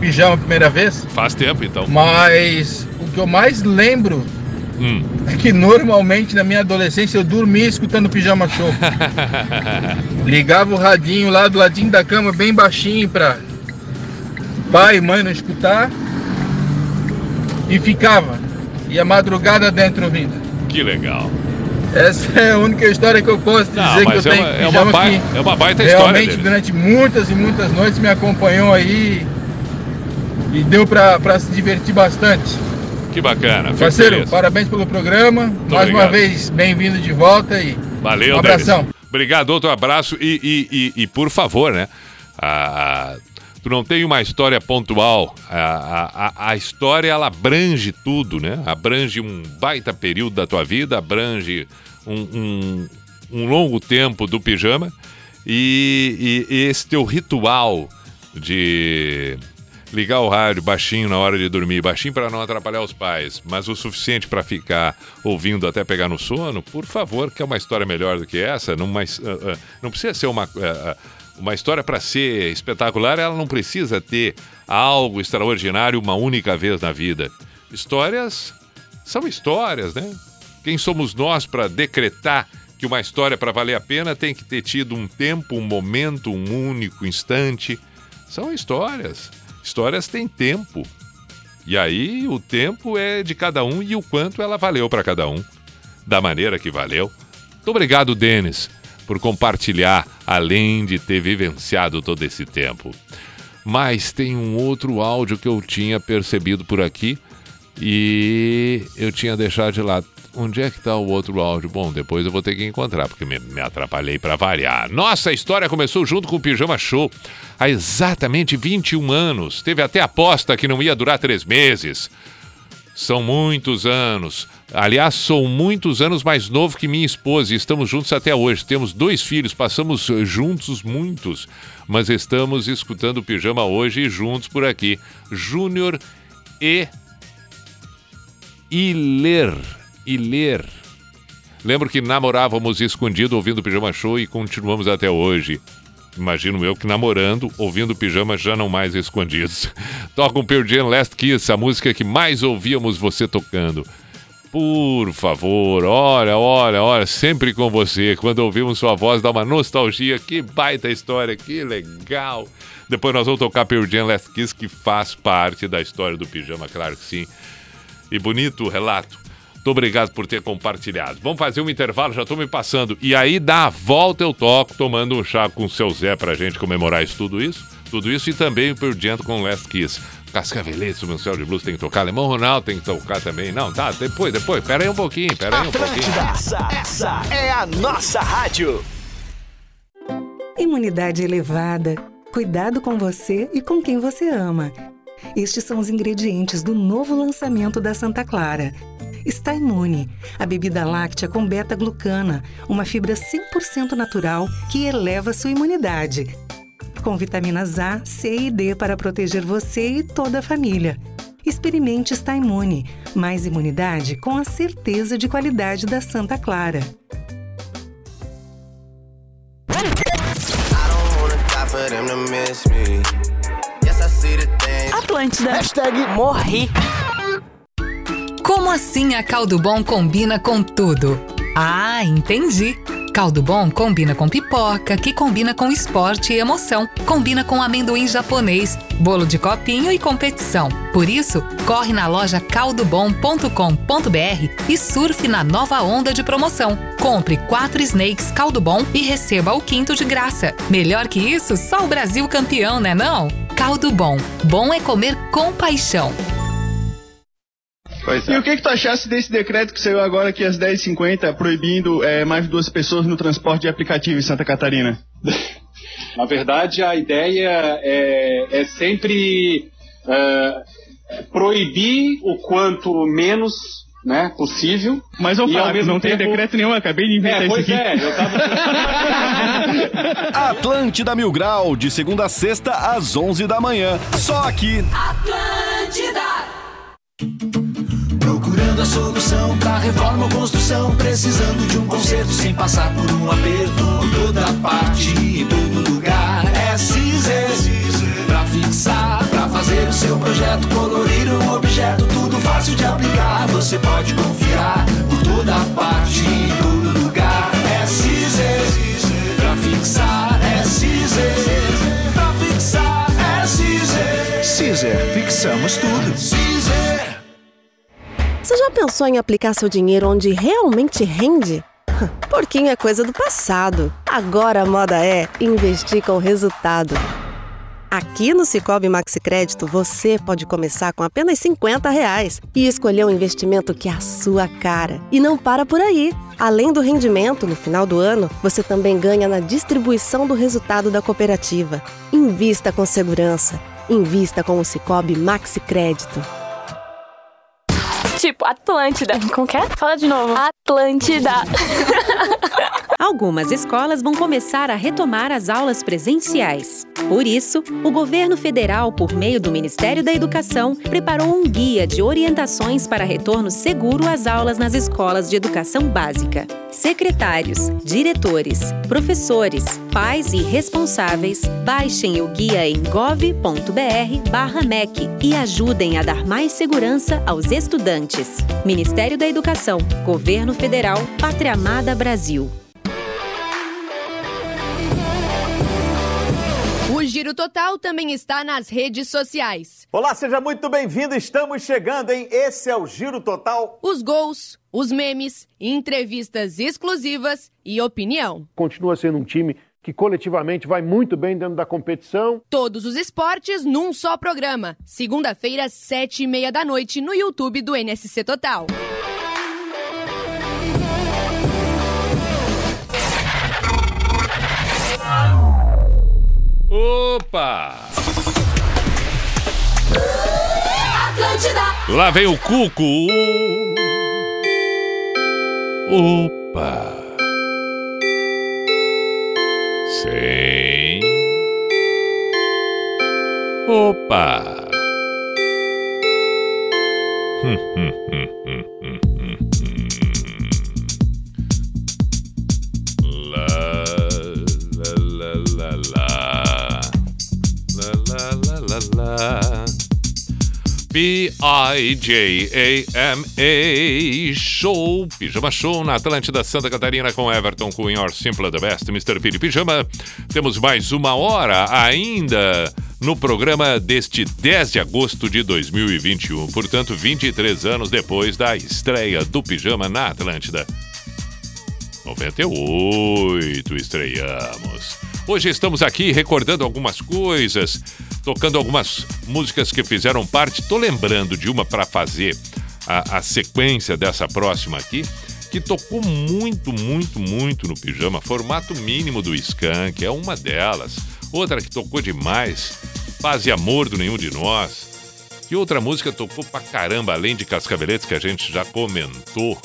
pijama a primeira vez. Faz tempo então. Mas o que eu mais lembro hum. é que normalmente na minha adolescência eu dormia escutando pijama show. Ligava o radinho lá do ladinho da cama, bem baixinho pra pai e mãe não escutar. E ficava. E a madrugada dentro ouvindo. Que legal. Essa é a única história que eu posso dizer Não, que eu é tenho. Uma, é, uma baita, é uma baita história. Realmente, durante muitas e muitas noites me acompanhou aí e deu para se divertir bastante. Que bacana. Parceiro, feliz. parabéns pelo programa. Muito Mais obrigado. uma vez, bem-vindo de volta e Valeu, um abração. Obrigado, outro abraço e, e, e, e por favor, né? A, tu não tem uma história pontual. A, a, a história ela abrange tudo, né? Abrange um baita período da tua vida, abrange um, um, um longo tempo do pijama. E, e, e esse teu ritual de ligar o rádio baixinho na hora de dormir, baixinho para não atrapalhar os pais, mas o suficiente para ficar ouvindo até pegar no sono, por favor, que é uma história melhor do que essa, não, mais, uh, uh, não precisa ser uma, uh, Uma história para ser espetacular, ela não precisa ter algo extraordinário uma única vez na vida. Histórias são histórias, né? Quem somos nós para decretar que uma história para valer a pena tem que ter tido um tempo, um momento, um único instante? São histórias. Histórias têm tempo. E aí o tempo é de cada um e o quanto ela valeu para cada um, da maneira que valeu. Muito obrigado, Denis, por compartilhar, além de ter vivenciado todo esse tempo. Mas tem um outro áudio que eu tinha percebido por aqui e eu tinha deixado de lado. Onde é que está o outro áudio? Bom, depois eu vou ter que encontrar, porque me, me atrapalhei para variar. Nossa história começou junto com o Pijama Show há exatamente 21 anos. Teve até aposta que não ia durar três meses. São muitos anos. Aliás, sou muitos anos mais novo que minha esposa e estamos juntos até hoje. Temos dois filhos, passamos juntos muitos, mas estamos escutando o pijama hoje juntos por aqui. Júnior e Iler e ler. Lembro que namorávamos escondido ouvindo o Pijama Show e continuamos até hoje. Imagino eu que namorando, ouvindo pijama já não mais escondidos. Toca um Pearl Jam Last Kiss, a música que mais ouvíamos você tocando. Por favor, olha, olha, olha, sempre com você. Quando ouvimos sua voz, dá uma nostalgia. Que baita história, que legal. Depois nós vamos tocar Pearl Jam Last Kiss, que faz parte da história do pijama, claro que sim. E bonito o relato. Muito obrigado por ter compartilhado. Vamos fazer um intervalo, já estou me passando. E aí, da volta, eu toco tomando um chá com o seu Zé pra gente comemorar isso, tudo isso. Tudo isso e também o Perdiento com Last Kiss. Cascaveletes, o céu de blues tem que tocar. Alemão Ronaldo tem que tocar também. Não, tá, depois, depois. Pera aí um pouquinho, pera aí um pouquinho. Essa, essa é a nossa rádio. Imunidade elevada, cuidado com você e com quem você ama. Estes são os ingredientes do novo lançamento da Santa Clara. Está Imune, a bebida láctea com beta-glucana, uma fibra 100% natural que eleva sua imunidade. Com vitaminas A, C e D para proteger você e toda a família. Experimente Está Imune, mais imunidade com a certeza de qualidade da Santa Clara. Atlântida. Hashtag morri. Como assim a caldo bom combina com tudo? Ah, entendi. Caldo bom combina com pipoca, que combina com esporte e emoção, combina com amendoim japonês, bolo de copinho e competição. Por isso, corre na loja caldobom.com.br e surfe na nova onda de promoção. Compre quatro snakes caldo bom e receba o quinto de graça. Melhor que isso, só o Brasil campeão, né não? Caldo bom. Bom é comer com paixão. Pois é. E o que, que tu achasse desse decreto que saiu agora aqui às 10h50, proibindo é, mais de duas pessoas no transporte de aplicativo em Santa Catarina? Na verdade, a ideia é, é sempre é, proibir o quanto menos né, possível. Mas eu falo, não tempo... tem decreto nenhum, acabei de inventar é, isso aqui. É, eu tava... Atlântida Mil Grau, de segunda a sexta, às 11 da manhã. Só aqui. Atlântida! Procurando a solução pra reforma ou construção. Precisando de um conserto sem passar por um aperto. Por toda parte, em todo lugar. É Cizer. Pra fixar, pra fazer o seu projeto. Colorir um objeto, tudo fácil de aplicar. Você pode confiar. Por toda parte, em todo lugar. É Cizer. Pra fixar, é Cizer. Pra fixar, é Cizer. Cizer, fixamos tudo. Cizer. Você já pensou em aplicar seu dinheiro onde realmente rende? Porquinho é coisa do passado. Agora a moda é investir com resultado. Aqui no Cicobi Maxi Crédito você pode começar com apenas 50 reais e escolher um investimento que é a sua cara. E não para por aí. Além do rendimento, no final do ano, você também ganha na distribuição do resultado da cooperativa. Invista com segurança. Invista com o Cicobi Maxi Crédito. Tipo, Atlântida. Como que é? Fala de novo. Atlântida. Algumas escolas vão começar a retomar as aulas presenciais. Por isso, o governo federal, por meio do Ministério da Educação, preparou um guia de orientações para retorno seguro às aulas nas escolas de educação básica. Secretários, diretores, professores, pais e responsáveis, baixem o guia em gov.br/mec e ajudem a dar mais segurança aos estudantes. Ministério da Educação, Governo Federal, Pátria Amada Brasil. O Giro Total também está nas redes sociais. Olá, seja muito bem-vindo. Estamos chegando, hein? Esse é o Giro Total. Os gols, os memes, entrevistas exclusivas e opinião. Continua sendo um time que coletivamente vai muito bem dentro da competição. Todos os esportes num só programa. Segunda-feira, sete e meia da noite, no YouTube do NSC Total. Opa! Atlântida. Lá vem o Cuco. Opa! Sim. Opa! Hum, hum, hum, hum, hum. Lá. P-I-J-A-M-A Show, Pijama Show na Atlântida Santa Catarina com Everton Cunha, Your Simple the Best, Mr. Piri Pijama. Temos mais uma hora ainda no programa deste 10 de agosto de 2021, portanto 23 anos depois da estreia do Pijama na Atlântida. 98 estreamos. Hoje estamos aqui recordando algumas coisas, tocando algumas músicas que fizeram parte. Tô lembrando de uma para fazer a, a sequência dessa próxima aqui, que tocou muito, muito, muito no pijama. Formato mínimo do Skank é uma delas. Outra que tocou demais, Paz e Amor do Nenhum de Nós. E outra música tocou pra caramba, além de Cascaveletes, que a gente já comentou.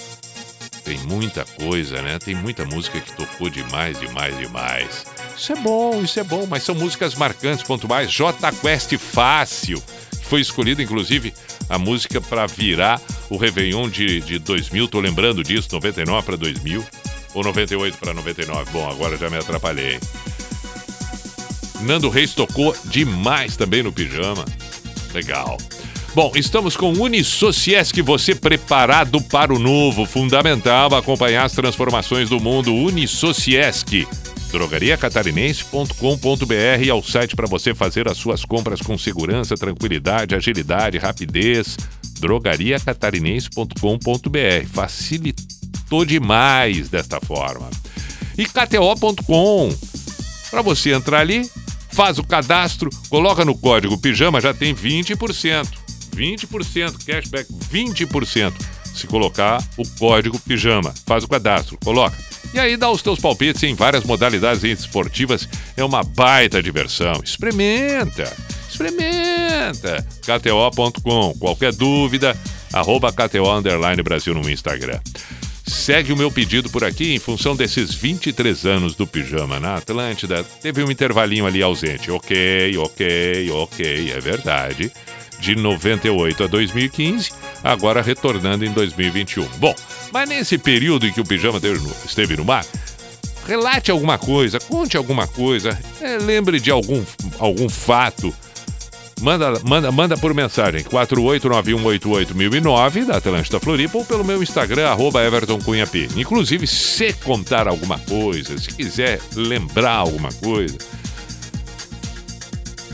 Tem muita coisa, né? Tem muita música que tocou demais, demais, demais. Isso é bom, isso é bom, mas são músicas marcantes, ponto mais. J Quest Fácil, foi escolhida, inclusive, a música para virar o Réveillon de, de 2000. Tô lembrando disso, 99 para 2000. Ou 98 para 99. Bom, agora já me atrapalhei. Nando Reis tocou demais também no pijama. Legal. Bom, estamos com Unisociesc, você preparado para o novo. Fundamental acompanhar as transformações do mundo. Unisociesc. drogariacatarinense.com.br é o site para você fazer as suas compras com segurança, tranquilidade, agilidade, rapidez. drogariacatarinense.com.br. Facilitou demais desta forma. E KTO.com. Para você entrar ali, faz o cadastro, coloca no código pijama, já tem 20%. 20% cashback, 20%. Se colocar o código pijama, faz o cadastro, coloca. E aí dá os teus palpites em várias modalidades esportivas, é uma baita diversão. Experimenta, experimenta. KTO.com, qualquer dúvida, arroba KTO Underline Brasil no Instagram. Segue o meu pedido por aqui em função desses 23 anos do pijama na Atlântida. Teve um intervalinho ali ausente. Ok, ok, ok, é verdade de 98 a 2015, agora retornando em 2021. Bom, mas nesse período em que o pijama esteve no mar, relate alguma coisa, conte alguma coisa, é, lembre de algum, algum fato. Manda, manda, manda por mensagem 489188009 da Atlântida Floripa ou pelo meu Instagram, arroba Everton Cunha P. Inclusive, se contar alguma coisa, se quiser lembrar alguma coisa,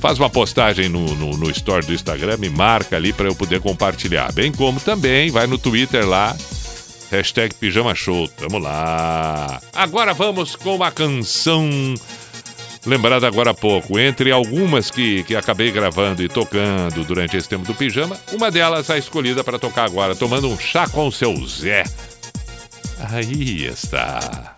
faz uma postagem no, no, no story do Instagram, me marca ali para eu poder compartilhar. Bem como também vai no Twitter lá, hashtag Pijama Show. Tamo lá. Agora vamos com uma canção lembrada agora há pouco. Entre algumas que, que acabei gravando e tocando durante esse tempo do pijama, uma delas a escolhida para tocar agora, tomando um chá com o seu Zé. Aí está.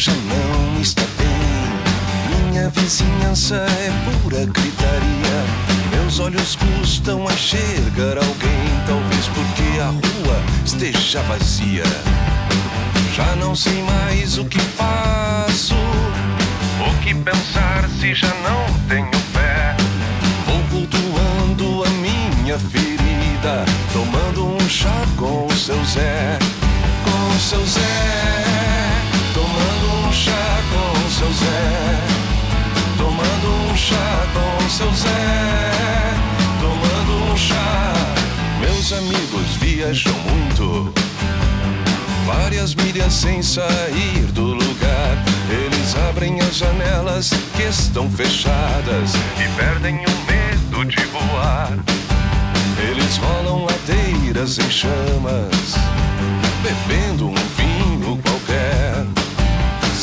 Já não está bem. Minha vizinhança é pura gritaria. Meus olhos custam a enxergar alguém, talvez porque a rua esteja vazia. Já não sei mais o que faço. O que pensar se já não tenho fé? Vou cultuando a minha ferida, tomando um chá com o seu Zé. Com o seu Zé, tomando um chá com seu Zé. Tomando um chá com seu Zé. Tomando um chá. Meus amigos viajam muito várias milhas sem sair do lugar. Eles abrem as janelas que estão fechadas e perdem o medo de voar. Eles rolam ladeiras em chamas, bebendo um vinho.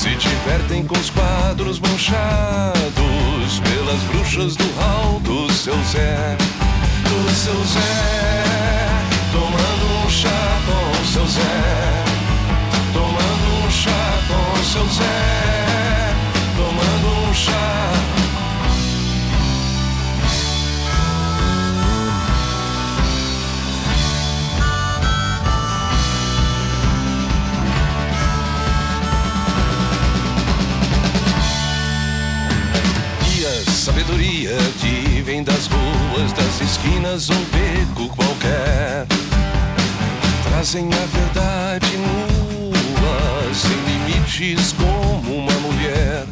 Se divertem com os quadros manchados pelas bruxas do hall do seu Zé. Do seu Zé, tomando um chá com o seu Zé. Tomando um chá com o seu Zé. Sabedoria que vem das ruas, das esquinas, um beco qualquer. Trazem a verdade nua, sem limites, como uma mulher.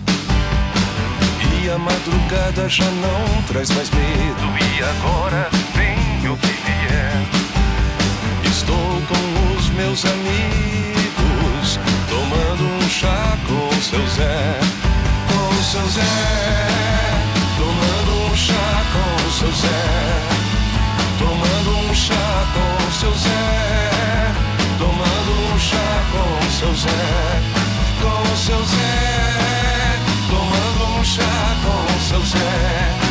E a madrugada já não traz mais medo, e agora vem o que vier. Estou com os meus amigos, tomando um chá com o seu Zé. Com o seu Zé, tomando um chá com o seu Zé. Tomando um chá com o seu Zé. Tomando um chá com o seu Zé. Com o seu Zé. Tomando um chá com o seu Zé.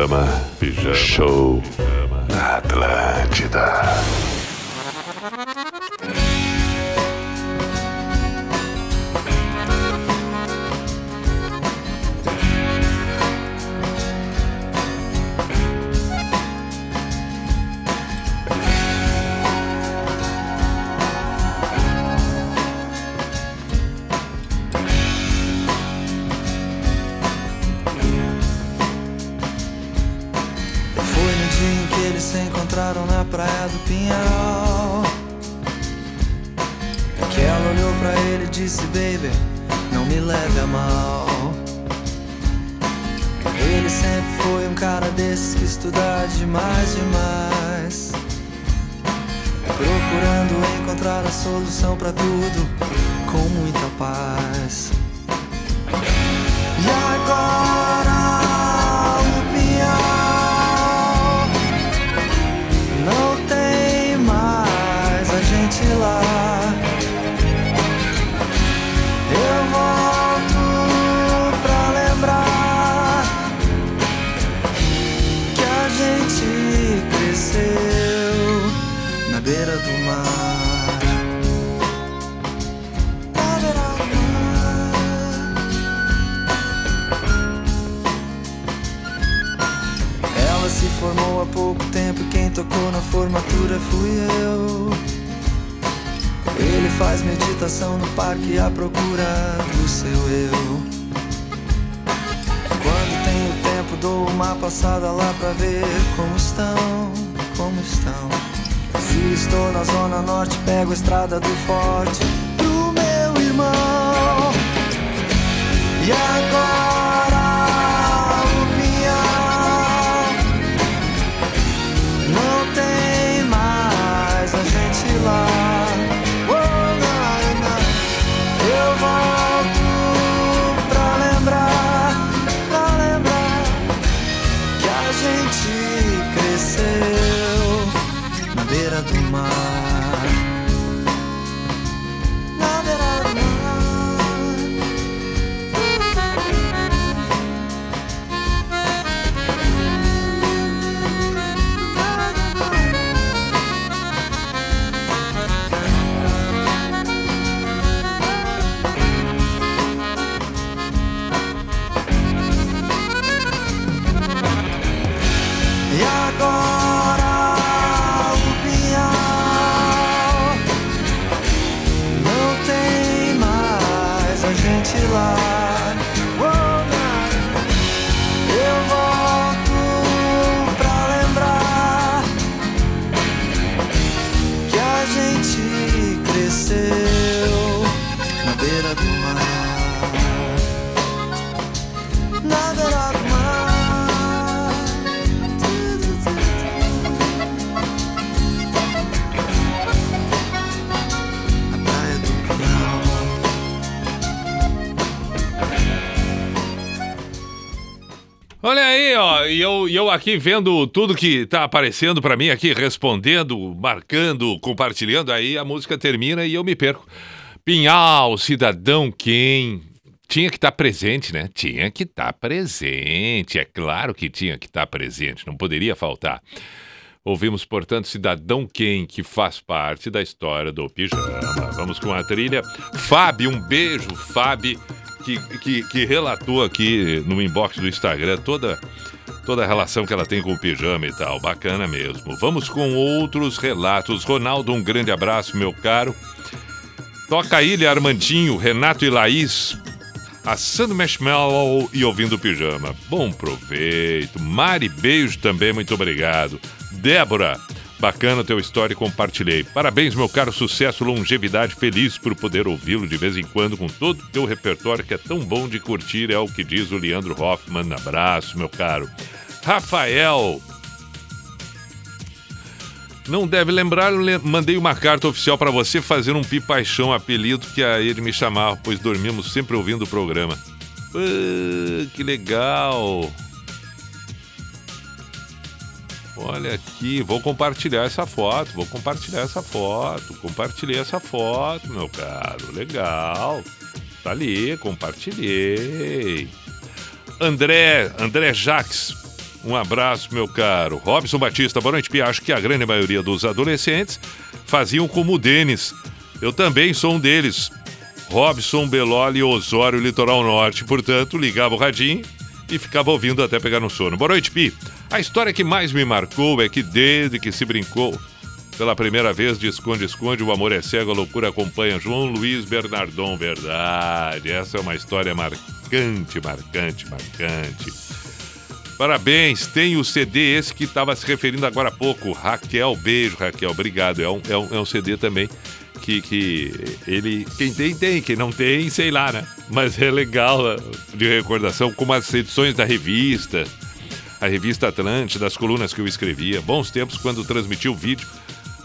Pijama, pijama, show na Atlântida. Aqui vendo tudo que tá aparecendo pra mim aqui, respondendo, marcando, compartilhando, aí a música termina e eu me perco. Pinhal, cidadão quem? Tinha que estar presente, né? Tinha que estar presente, é claro que tinha que estar presente, não poderia faltar. Ouvimos, portanto, Cidadão Quem, que faz parte da história do pijama. Vamos com a trilha. Fábio, um beijo, Fábio, que, que, que relatou aqui no inbox do Instagram toda, toda a relação que ela tem com o pijama e tal. Bacana mesmo. Vamos com outros relatos. Ronaldo, um grande abraço, meu caro. Toca a Ilha Armandinho, Renato e Laís, assando marshmallow e ouvindo pijama. Bom proveito. Mari, beijo também, muito obrigado. Débora, bacana teu história e compartilhei. Parabéns, meu caro sucesso, longevidade, feliz por poder ouvi-lo de vez em quando com todo o teu repertório que é tão bom de curtir, é o que diz o Leandro Hoffman. Abraço, meu caro. Rafael, não deve lembrar, mandei uma carta oficial pra você fazer um pi paixão, apelido que a ele me chamava, pois dormimos sempre ouvindo o programa. Ah, que legal! Olha aqui, vou compartilhar essa foto, vou compartilhar essa foto, compartilhei essa foto, meu caro, legal. Tá ali, compartilhei. André, André Jacques, um abraço, meu caro. Robson Batista, boa noite, Pia. Acho que a grande maioria dos adolescentes faziam como o Denis. Eu também sou um deles. Robson, Beloli, Osório, Litoral Norte. Portanto, ligava o radinho e ficava ouvindo até pegar no sono. Boa noite, Pi. A história que mais me marcou é que desde que se brincou pela primeira vez de esconde-esconde, o amor é cego, a loucura acompanha. João Luiz Bernardon, verdade. Essa é uma história marcante, marcante, marcante. Parabéns, tem o CD esse que estava se referindo agora há pouco. Raquel, beijo, Raquel, obrigado. É um, é um, é um CD também que, que ele. Quem tem, tem. Quem não tem, sei lá, né? Mas é legal eh, de recordação, como as edições da revista, a revista Atlântida, das colunas que eu escrevia. Bons tempos quando transmitia o vídeo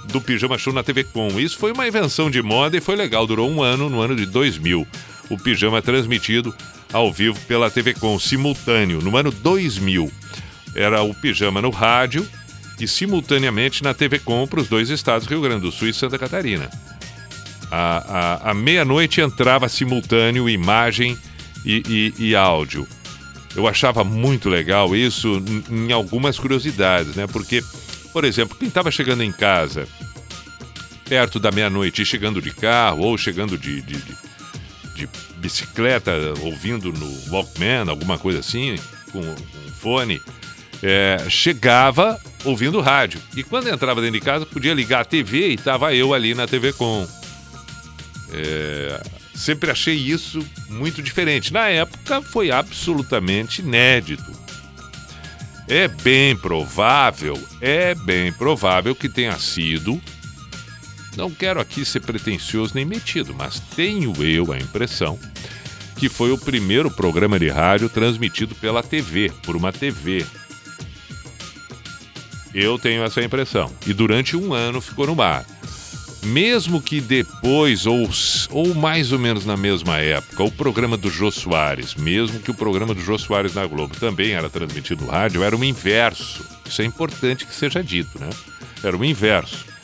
do Pijama Show na TV Com. Isso foi uma invenção de moda e foi legal. Durou um ano, no ano de 2000. O Pijama transmitido ao vivo pela TV Com, simultâneo, no ano 2000. Era o Pijama no rádio e simultaneamente na TV Com para os dois estados, Rio Grande do Sul e Santa Catarina. À, meia-noite entrava simultâneo imagem e, e- e áudio. Eu achava muito legal isso em- algumas curiosidades, né? Porque, por exemplo, quem estava chegando em casa perto da meia-noite chegando de carro ou chegando de, de, de- de bicicleta, ouvindo no Walkman, alguma coisa assim, com, com fone, é, chegava ouvindo rádio. E quando entrava dentro de casa, podia ligar a TV e estava eu ali na TV com. É, sempre achei isso muito diferente. Na época foi absolutamente inédito. É bem provável, é bem provável que tenha sido. Não quero aqui ser pretensioso nem metido, mas tenho eu a impressão que foi o primeiro programa de rádio transmitido pela TV, por uma TV. Eu tenho essa impressão. E durante um ano ficou no ar. Mesmo que depois, ou, ou mais ou menos na mesma época, o programa do Jô Soares, mesmo que o programa do Jô Soares na Globo também era transmitido no rádio, era o inverso. Isso é importante que seja dito, né? Era o inverso.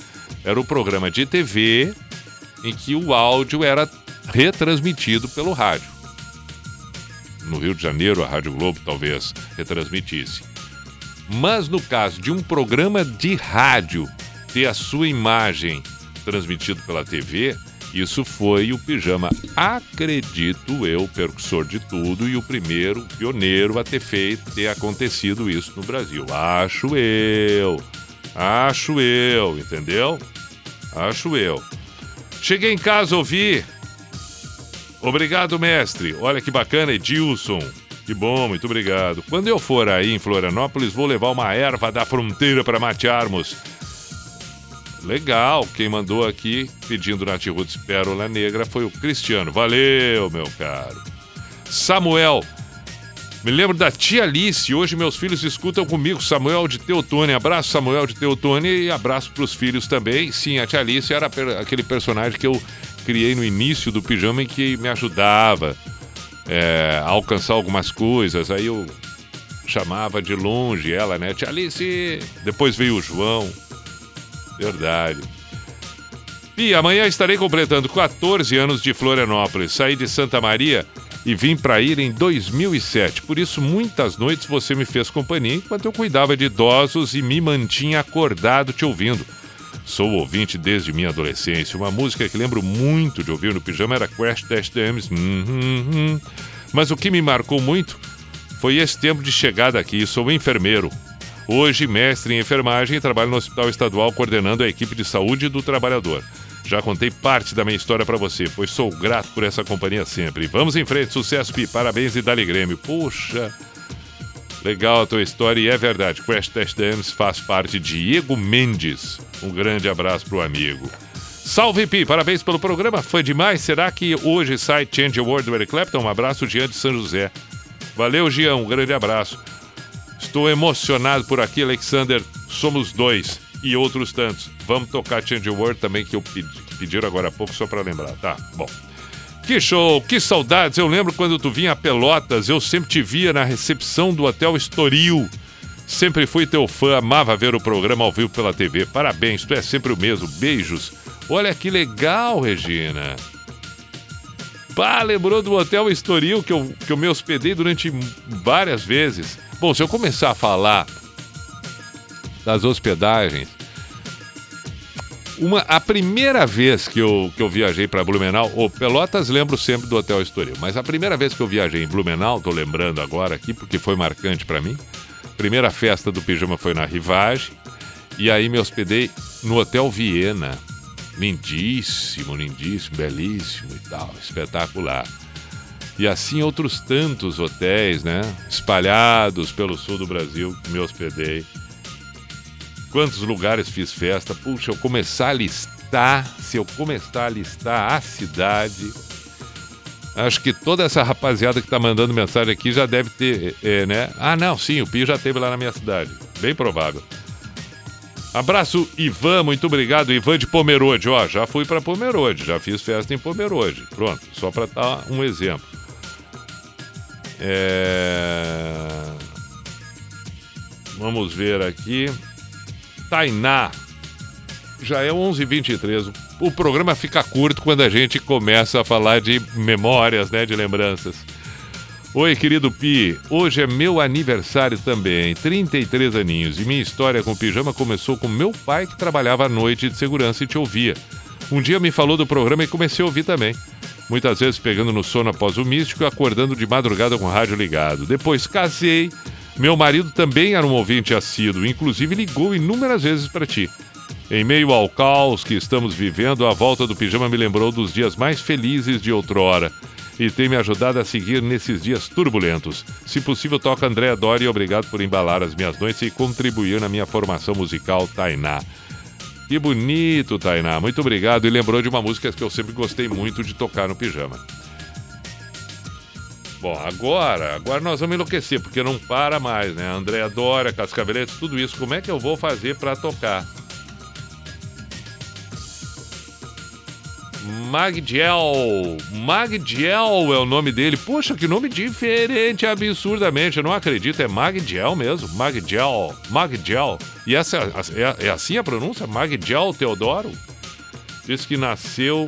Era o programa de TV em que o áudio era retransmitido pelo rádio. No Rio de Janeiro, a Rádio Globo talvez retransmitisse. Mas no caso de um programa de rádio ter a sua imagem transmitido pela TV, isso foi o Pijama, acredito eu, percussor de tudo e o primeiro pioneiro a ter feito, ter acontecido isso no Brasil. Acho eu. Acho eu, entendeu? Acho eu. Cheguei em casa, ouvi. Obrigado, mestre. Olha que bacana, Edilson. Que bom, muito obrigado. Quando eu for aí em Florianópolis, vou levar uma erva da fronteira para matearmos. Legal, quem mandou aqui pedindo Natiroots Pérola Negra foi o Cristiano. Valeu, meu caro. Samuel, me lembro da tia Alice. Hoje meus filhos escutam comigo. Samuel de Teotônia. Abraço, Samuel de Teotônia. E abraço para os filhos também. Sim, a tia Alice era aquele personagem que eu criei no início do pijama e que me ajudava é, a alcançar algumas coisas. Aí eu chamava de longe ela, né? Tia Alice. Depois veio o João. Verdade. E amanhã estarei completando 14 anos de Florianópolis. Saí de Santa Maria e vim para ir em 2007. Por isso, muitas noites você me fez companhia enquanto eu cuidava de idosos e me mantinha acordado te ouvindo. Sou ouvinte desde minha adolescência. Uma música que lembro muito de ouvir no pijama era Crash Test Dummies. Hum, hum, hum. Mas o que me marcou muito foi esse tempo de chegada aqui. Sou enfermeiro. Hoje, mestre em enfermagem e trabalho no Hospital Estadual coordenando a equipe de saúde do trabalhador. Já contei parte da minha história para você, pois sou grato por essa companhia sempre. Vamos em frente, sucesso, Pi. Parabéns e dali Grêmio. Puxa, legal a tua história e é verdade. Crash Test Dance faz parte de Diego Mendes. Um grande abraço pro amigo. Salve, Pi. Parabéns pelo programa. Foi demais. Será que hoje sai Change the World do Eric Clapton? Um abraço, Jean de São José. Valeu, Jean. Um grande abraço. Estou emocionado por aqui, Alexander. Somos dois e outros tantos. Vamos tocar Change World também, que eu pedi, pediram agora há pouco, só para lembrar, tá? Bom. Que show, que saudades. Eu lembro quando tu vinha a Pelotas, eu sempre te via na recepção do Hotel Estoril. Sempre fui teu fã, amava ver o programa ao vivo pela TV. Parabéns, tu é sempre o mesmo. Beijos. Olha que legal, Regina. Pá, lembrou do Hotel Estoril que eu, que eu me hospedei durante várias vezes. Bom, se eu começar a falar das hospedagens. Uma, a primeira vez que eu, que eu viajei para Blumenau, o Pelotas lembro sempre do Hotel Estoril, mas a primeira vez que eu viajei em Blumenau, tô lembrando agora aqui porque foi marcante para mim. Primeira festa do pijama foi na Rivage e aí me hospedei no Hotel Viena. Lindíssimo, lindíssimo, belíssimo e tal, espetacular. E assim outros tantos hotéis, né? Espalhados pelo sul do Brasil, me hospedei quantos lugares fiz festa. Puxa, eu começar a listar, se eu começar a listar a cidade, acho que toda essa rapaziada que tá mandando mensagem aqui já deve ter, é, né? Ah, não, sim, o Pio já teve lá na minha cidade. Bem provável. Abraço, Ivan, muito obrigado. Ivan de Pomerode. Ó, já fui para Pomerode, já fiz festa em Pomerode. Pronto, só para dar um exemplo. É... Vamos ver aqui. Tainá. Já é 11h23. O programa fica curto quando a gente começa a falar de memórias, né? De lembranças. Oi, querido Pi. Hoje é meu aniversário também, 33 aninhos. E minha história com pijama começou com meu pai que trabalhava à noite de segurança e te ouvia. Um dia me falou do programa e comecei a ouvir também. Muitas vezes pegando no sono após o místico e acordando de madrugada com o rádio ligado. Depois casei meu marido também era um ouvinte assíduo, inclusive ligou inúmeras vezes para ti. Em meio ao caos que estamos vivendo, a volta do pijama me lembrou dos dias mais felizes de outrora e tem me ajudado a seguir nesses dias turbulentos. Se possível, toca André Dori e obrigado por embalar as minhas noites e contribuir na minha formação musical, Tainá. Que bonito, Tainá. Muito obrigado. E lembrou de uma música que eu sempre gostei muito de tocar no pijama. Bom, agora, agora nós vamos enlouquecer, porque não para mais, né? André Dória, Cascaveletes, tudo isso. Como é que eu vou fazer para tocar? Magdiel. Magdiel é o nome dele. Poxa, que nome diferente, absurdamente. Eu não acredito, é Magdiel mesmo. Magdiel. Magdiel. E essa é, é assim a pronúncia? Magdiel Teodoro? Diz que nasceu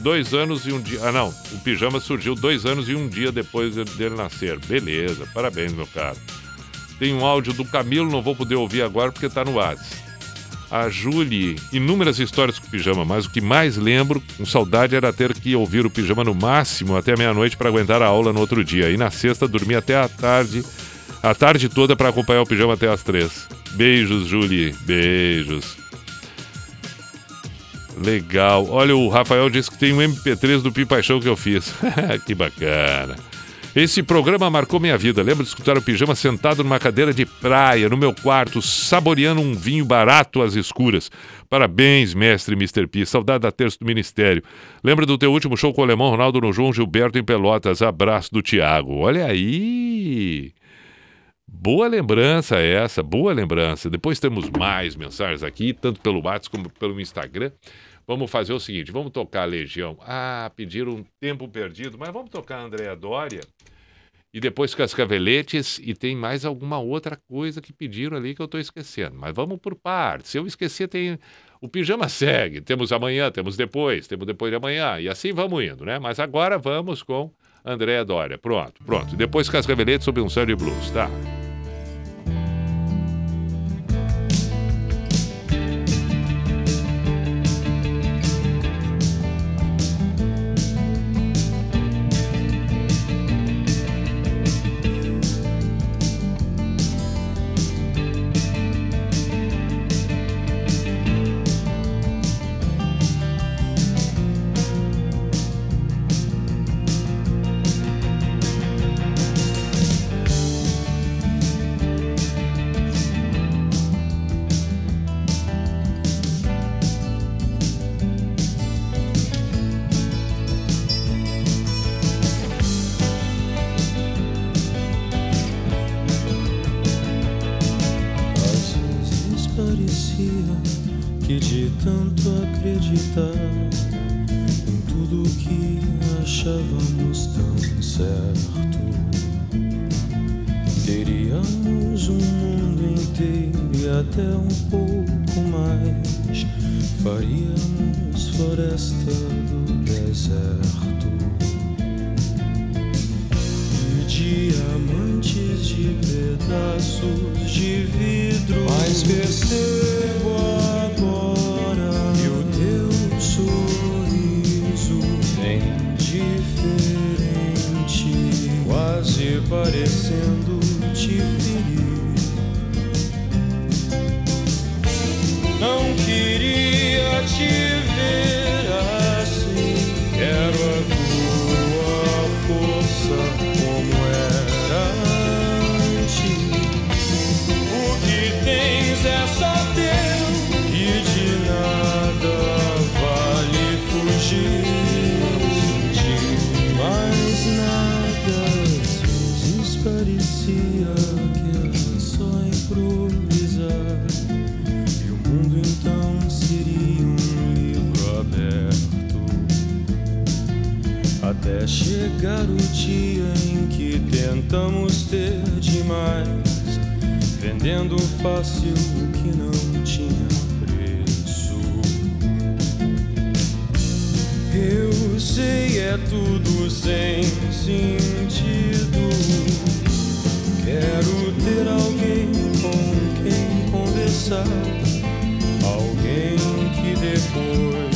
dois anos e um dia. Ah, não. O pijama surgiu dois anos e um dia depois dele nascer. Beleza, parabéns, meu caro. Tem um áudio do Camilo, não vou poder ouvir agora porque tá no WhatsApp. A Julie, inúmeras histórias com o pijama, mas o que mais lembro, com saudade, era ter que ouvir o pijama no máximo até meia-noite para aguentar a aula no outro dia. E na sexta dormir até a tarde, a tarde toda para acompanhar o pijama até as três. Beijos, Julie. Beijos. Legal. Olha, o Rafael disse que tem um MP3 do Pipaixão que eu fiz. que bacana. Esse programa marcou minha vida. Lembro de escutar o pijama sentado numa cadeira de praia, no meu quarto, saboreando um vinho barato às escuras. Parabéns, mestre Mr. P. Saudade da terça do Ministério. Lembra do teu último show com o alemão Ronaldo no João Gilberto em Pelotas. Abraço do Tiago. Olha aí. Boa lembrança essa, boa lembrança. Depois temos mais mensagens aqui, tanto pelo WhatsApp como pelo Instagram. Vamos fazer o seguinte, vamos tocar Legião. Ah, pediram um tempo perdido, mas vamos tocar Andréa Dória. E depois Cascaveletes e tem mais alguma outra coisa que pediram ali que eu estou esquecendo. Mas vamos por partes. Se eu esquecer, tem. O pijama segue. Temos amanhã, temos depois, temos depois de amanhã. E assim vamos indo, né? Mas agora vamos com Andréa Dória. Pronto, pronto. Depois Cascaveletes sobre um sério blues, tá? E chegar o dia em que tentamos ter demais Vendendo fácil o que não tinha preço. Eu sei, é tudo sem sentido. Quero ter alguém com quem conversar Alguém que depois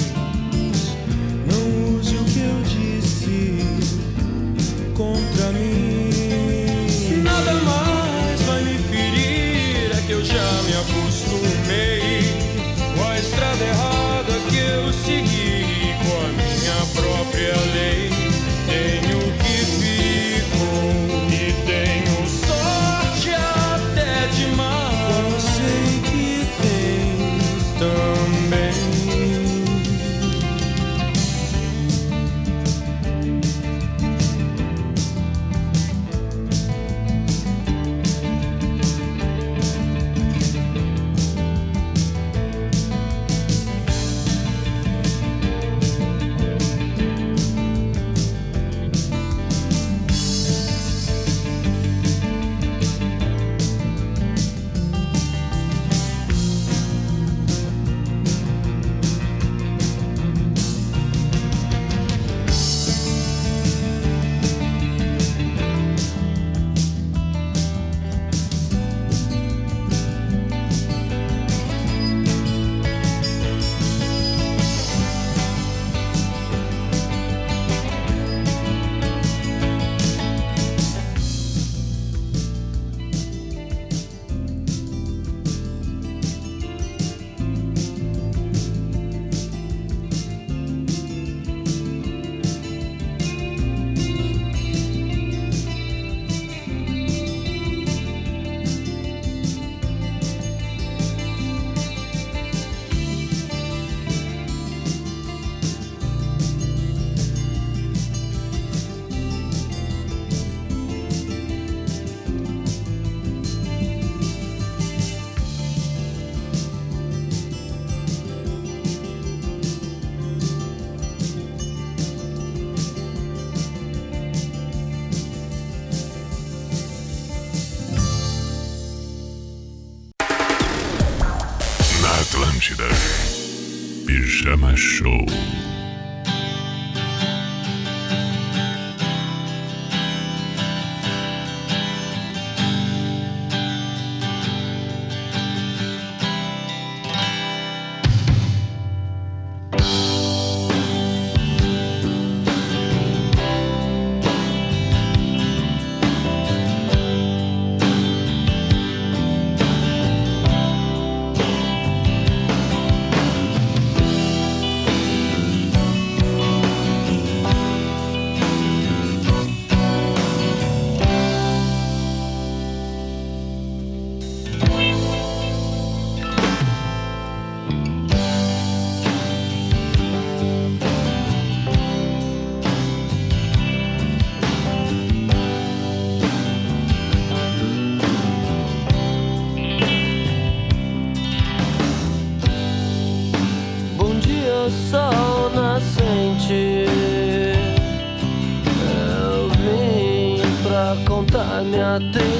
I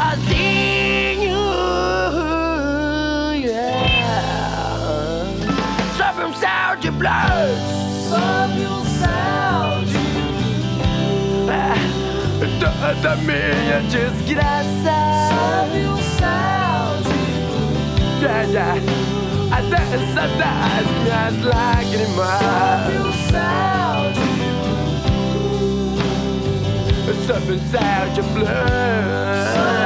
sozinho. Yeah. Sob um céu de blues. Sobe um céu de blues. É, toda minha desgraça. Sobe um céu de blues. Yeah, yeah. A dança das minhas lágrimas. Sobe um céu de blues summer sound of blood.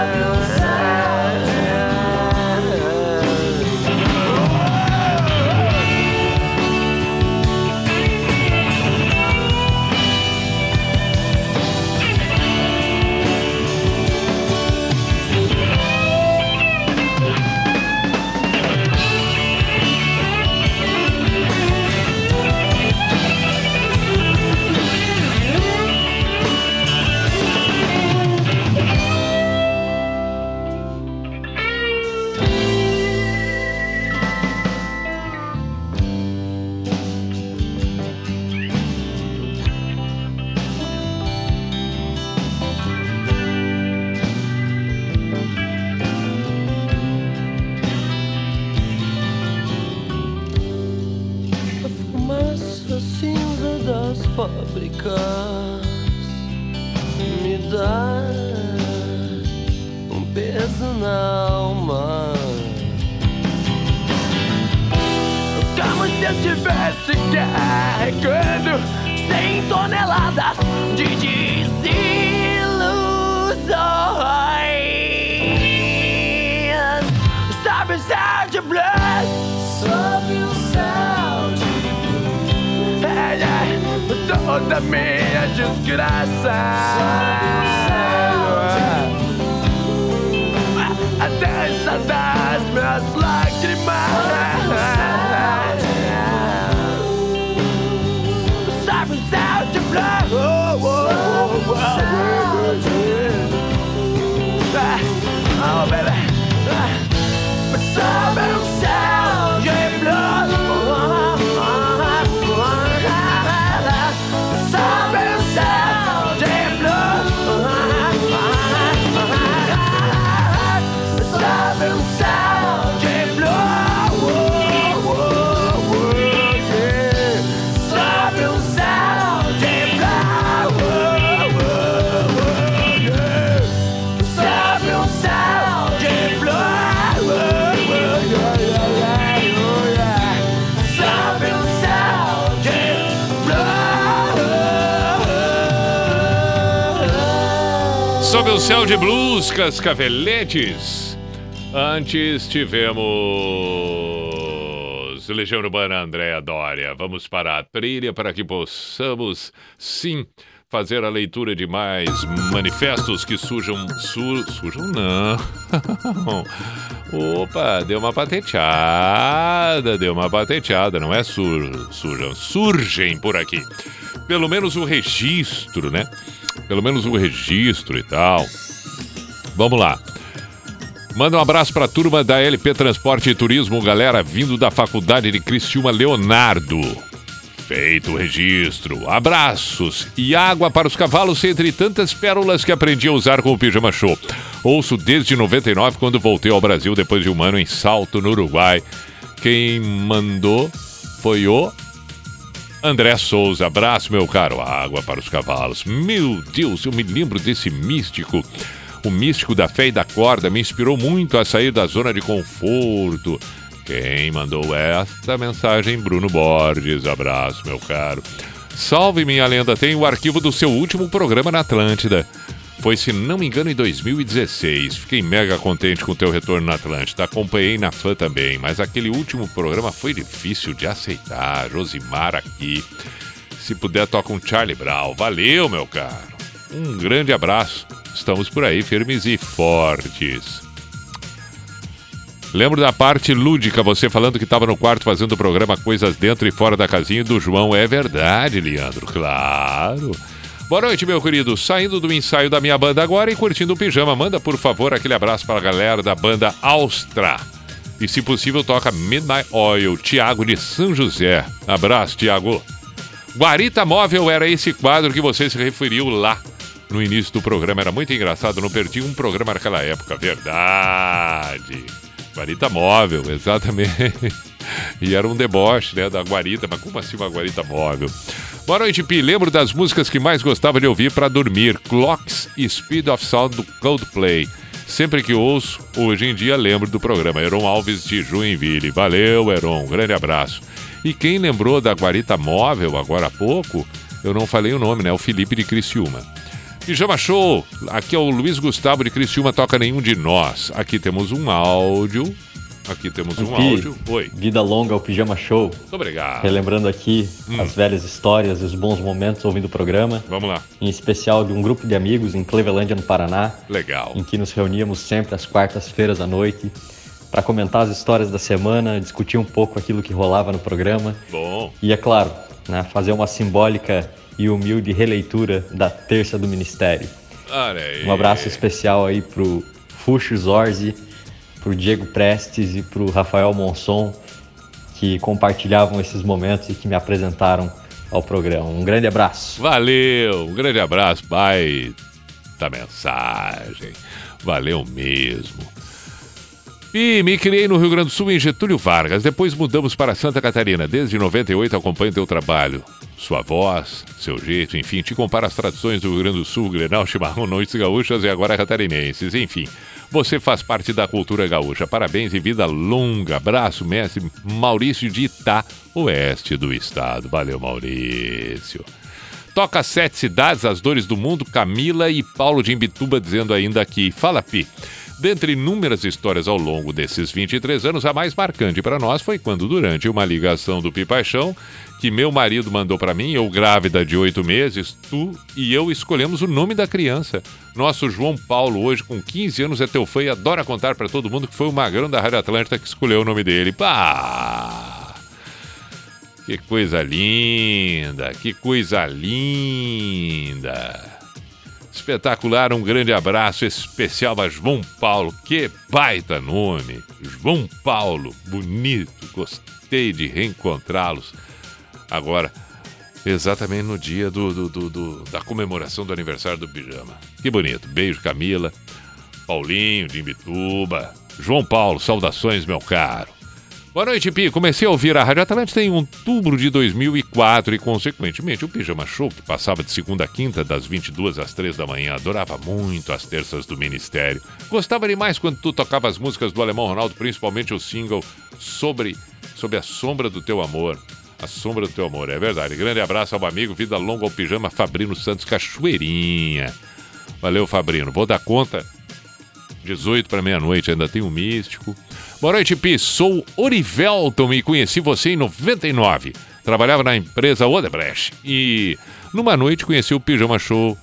Tivesse carregando 100 toneladas de desilusões. Sabe o céu de blues? Sobe o céu de blues. É, é, toda minha desgraça. Sobe o céu de a dança das minhas lágrimas. Céu de blues, Cascaveletes. Antes tivemos Legião Urbana Andréa Dória. Vamos para a trilha para que possamos, sim, fazer a leitura de mais manifestos que sujam. Su, sujam não. Opa, deu uma pateteada, deu uma pateteada, não é sur, sujam, surgem por aqui. Pelo menos o registro, né? Pelo menos o registro e tal. Vamos lá. Manda um abraço para a turma da LP Transporte e Turismo, galera vindo da Faculdade de Criciúma Leonardo. Feito o registro. Abraços e água para os cavalos, entre tantas pérolas que aprendi a usar com o Pijama Show. Ouço desde 99, quando voltei ao Brasil depois de um ano em Salto, no Uruguai. Quem mandou foi o André Souza. Abraço, meu caro. Água para os cavalos. Meu Deus, eu me lembro desse místico. O místico da fé e da corda me inspirou muito a sair da zona de conforto. Quem mandou esta mensagem? Bruno Borges. Abraço, meu caro. Salve, minha lenda. Tem o arquivo do seu último programa na Atlântida. Foi, se não me engano, em 2016. Fiquei mega contente com o teu retorno na Atlântida. Acompanhei na fã também, mas aquele último programa foi difícil de aceitar. Josimar aqui. Se puder, toca um Charlie Brown. Valeu, meu caro. Um grande abraço. Estamos por aí, firmes e fortes. Lembro da parte lúdica, você falando que estava no quarto fazendo o programa Coisas Dentro e Fora da Casinha do João. É verdade, Leandro, claro. Boa noite, meu querido. Saindo do ensaio da minha banda agora e curtindo o pijama. Manda, por favor, aquele abraço para a galera da banda Austra. E, se possível, toca Midnight Oil, Tiago de São José. Abraço, Tiago. Guarita Móvel era esse quadro que você se referiu lá no início do programa. Era muito engraçado, não perdi um programa naquela época. Verdade. Guarita móvel, exatamente. E era um deboche, né, da guarita. Mas como assim uma guarita móvel? Boa noite, Pi. Lembro das músicas que mais gostava de ouvir para dormir. Clocks e Speed of Sound do Coldplay. Sempre que ouço, hoje em dia lembro do programa. Heron Alves de Joinville. Valeu, Heron. Um grande abraço. E quem lembrou da guarita móvel agora há pouco, eu não falei o nome, né? O Felipe de Criciúma. Pijama Show, aqui é o Luiz Gustavo de Criciúma, toca nenhum de nós. Aqui temos um áudio. Aqui temos um Aqui, áudio. Oi. Vida longa ao Pijama Show. Muito obrigado. Relembrando aqui Hum. as velhas histórias e os bons momentos ouvindo o programa. Vamos lá. Em especial de um grupo de amigos em Clevelândia, no Paraná. Legal. Em que nos reuníamos sempre às quartas-feiras à noite para comentar as histórias da semana, discutir um pouco aquilo que rolava no programa. Bom. E é claro, né, fazer uma simbólica e humilde releitura da terça do Ministério. Um abraço especial aí pro Fuxo Zorzi, pro Diego Prestes e pro Rafael Monson, que compartilhavam esses momentos e que me apresentaram ao programa. Um grande abraço. Valeu, um grande abraço, pai da mensagem. Valeu mesmo. E me criei no Rio Grande do Sul em Getúlio Vargas. Depois mudamos para Santa Catarina. Desde 98 acompanho teu trabalho. Sua voz, seu jeito, enfim, te compara as tradições do Rio Grande do Sul, Grenal, Chimarrão, Noites Gaúchas e agora catarinenses. Enfim, você faz parte da cultura gaúcha. Parabéns e vida longa. Abraço, mestre Maurício de Itá, oeste do estado. Valeu, Maurício. Toca Sete Cidades, As Dores do Mundo, Camila e Paulo de Imbituba dizendo ainda aqui. Fala, Pi. Dentre inúmeras histórias ao longo desses 23 anos, a mais marcante para nós foi quando, durante uma ligação do Pi Paixão, que meu marido mandou para mim, eu grávida de oito meses, tu e eu escolhemos o nome da criança. Nosso João Paulo, hoje com 15 anos, é teu fã e adora contar para todo mundo que foi o magrão da Rádio Atlântica que escolheu o nome dele. Pá! Que coisa linda, que coisa linda. Espetacular, um grande abraço especial a João Paulo. Que baita nome! João Paulo, bonito, gostei de reencontrá-los. Agora, exatamente no dia do, do- do- da comemoração do aniversário do Pijama. Que bonito. Beijo, Camila, Paulinho, de Imbituba. João Paulo, saudações, meu caro. Boa noite, Pi. Comecei a ouvir a Rádio Atlântica em outubro de 2004 e, consequentemente, o Pijama Show, que passava de segunda a quinta, das 22 às 3 da manhã. Adorava muito as terças do Ministério. Gostava demais quando tu tocava as músicas do Alemão Ronaldo, principalmente o single sobre, sobre a sombra do teu amor. A sombra do teu amor, é verdade. Grande abraço ao amigo, vida longa ao Pijama Fabrino Santos Cachoeirinha. Valeu, Fabrino. Vou dar conta 18 para meia-noite, ainda tem um místico. Boa noite, Pi. Sou Orivelton e conheci você em 99. Trabalhava na empresa Odebrecht. E numa noite conheci o Pijama Show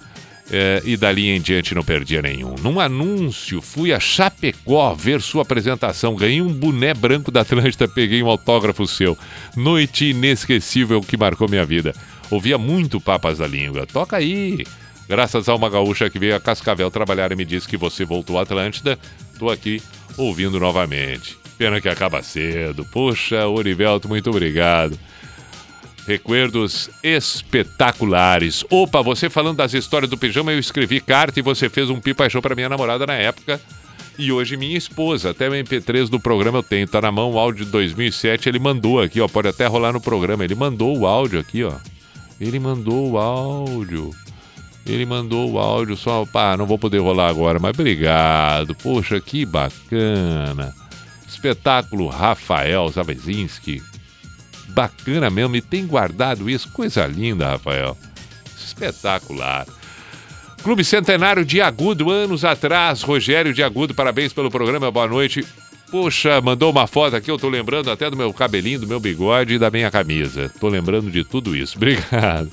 eh, e dali em diante não perdia nenhum. Num anúncio, fui a Chapecó ver sua apresentação. Ganhei um boné branco da Atlântida, peguei um autógrafo seu. Noite inesquecível que marcou minha vida. Ouvia muito Papas da Língua. Toca aí. Graças a uma gaúcha que veio a Cascavel trabalhar e me disse que você voltou à Atlântida, tô aqui ouvindo novamente. Pena que acaba cedo. Poxa, Orivelto, muito obrigado. Recuerdos espetaculares. Opa, você falando das histórias do pijama, eu escrevi carta e você fez um pipa show pra minha namorada na época. E hoje minha esposa, até o MP3 do programa eu tenho, tá na mão o áudio de 2007, ele mandou aqui, ó, pode até rolar no programa. Ele mandou o áudio aqui, ó. Ele mandou o áudio. Ele mandou o áudio só, pá, não vou poder rolar agora, mas obrigado. Poxa, que bacana. Espetáculo Rafael Zabezinski. Bacana mesmo, e tem guardado isso. Coisa linda, Rafael. Espetacular. Clube Centenário de Agudo, anos atrás. Rogério de Agudo, parabéns pelo programa, boa noite. Poxa, mandou uma foto aqui, eu tô lembrando até do meu cabelinho, do meu bigode e da minha camisa. Tô lembrando de tudo isso. Obrigado.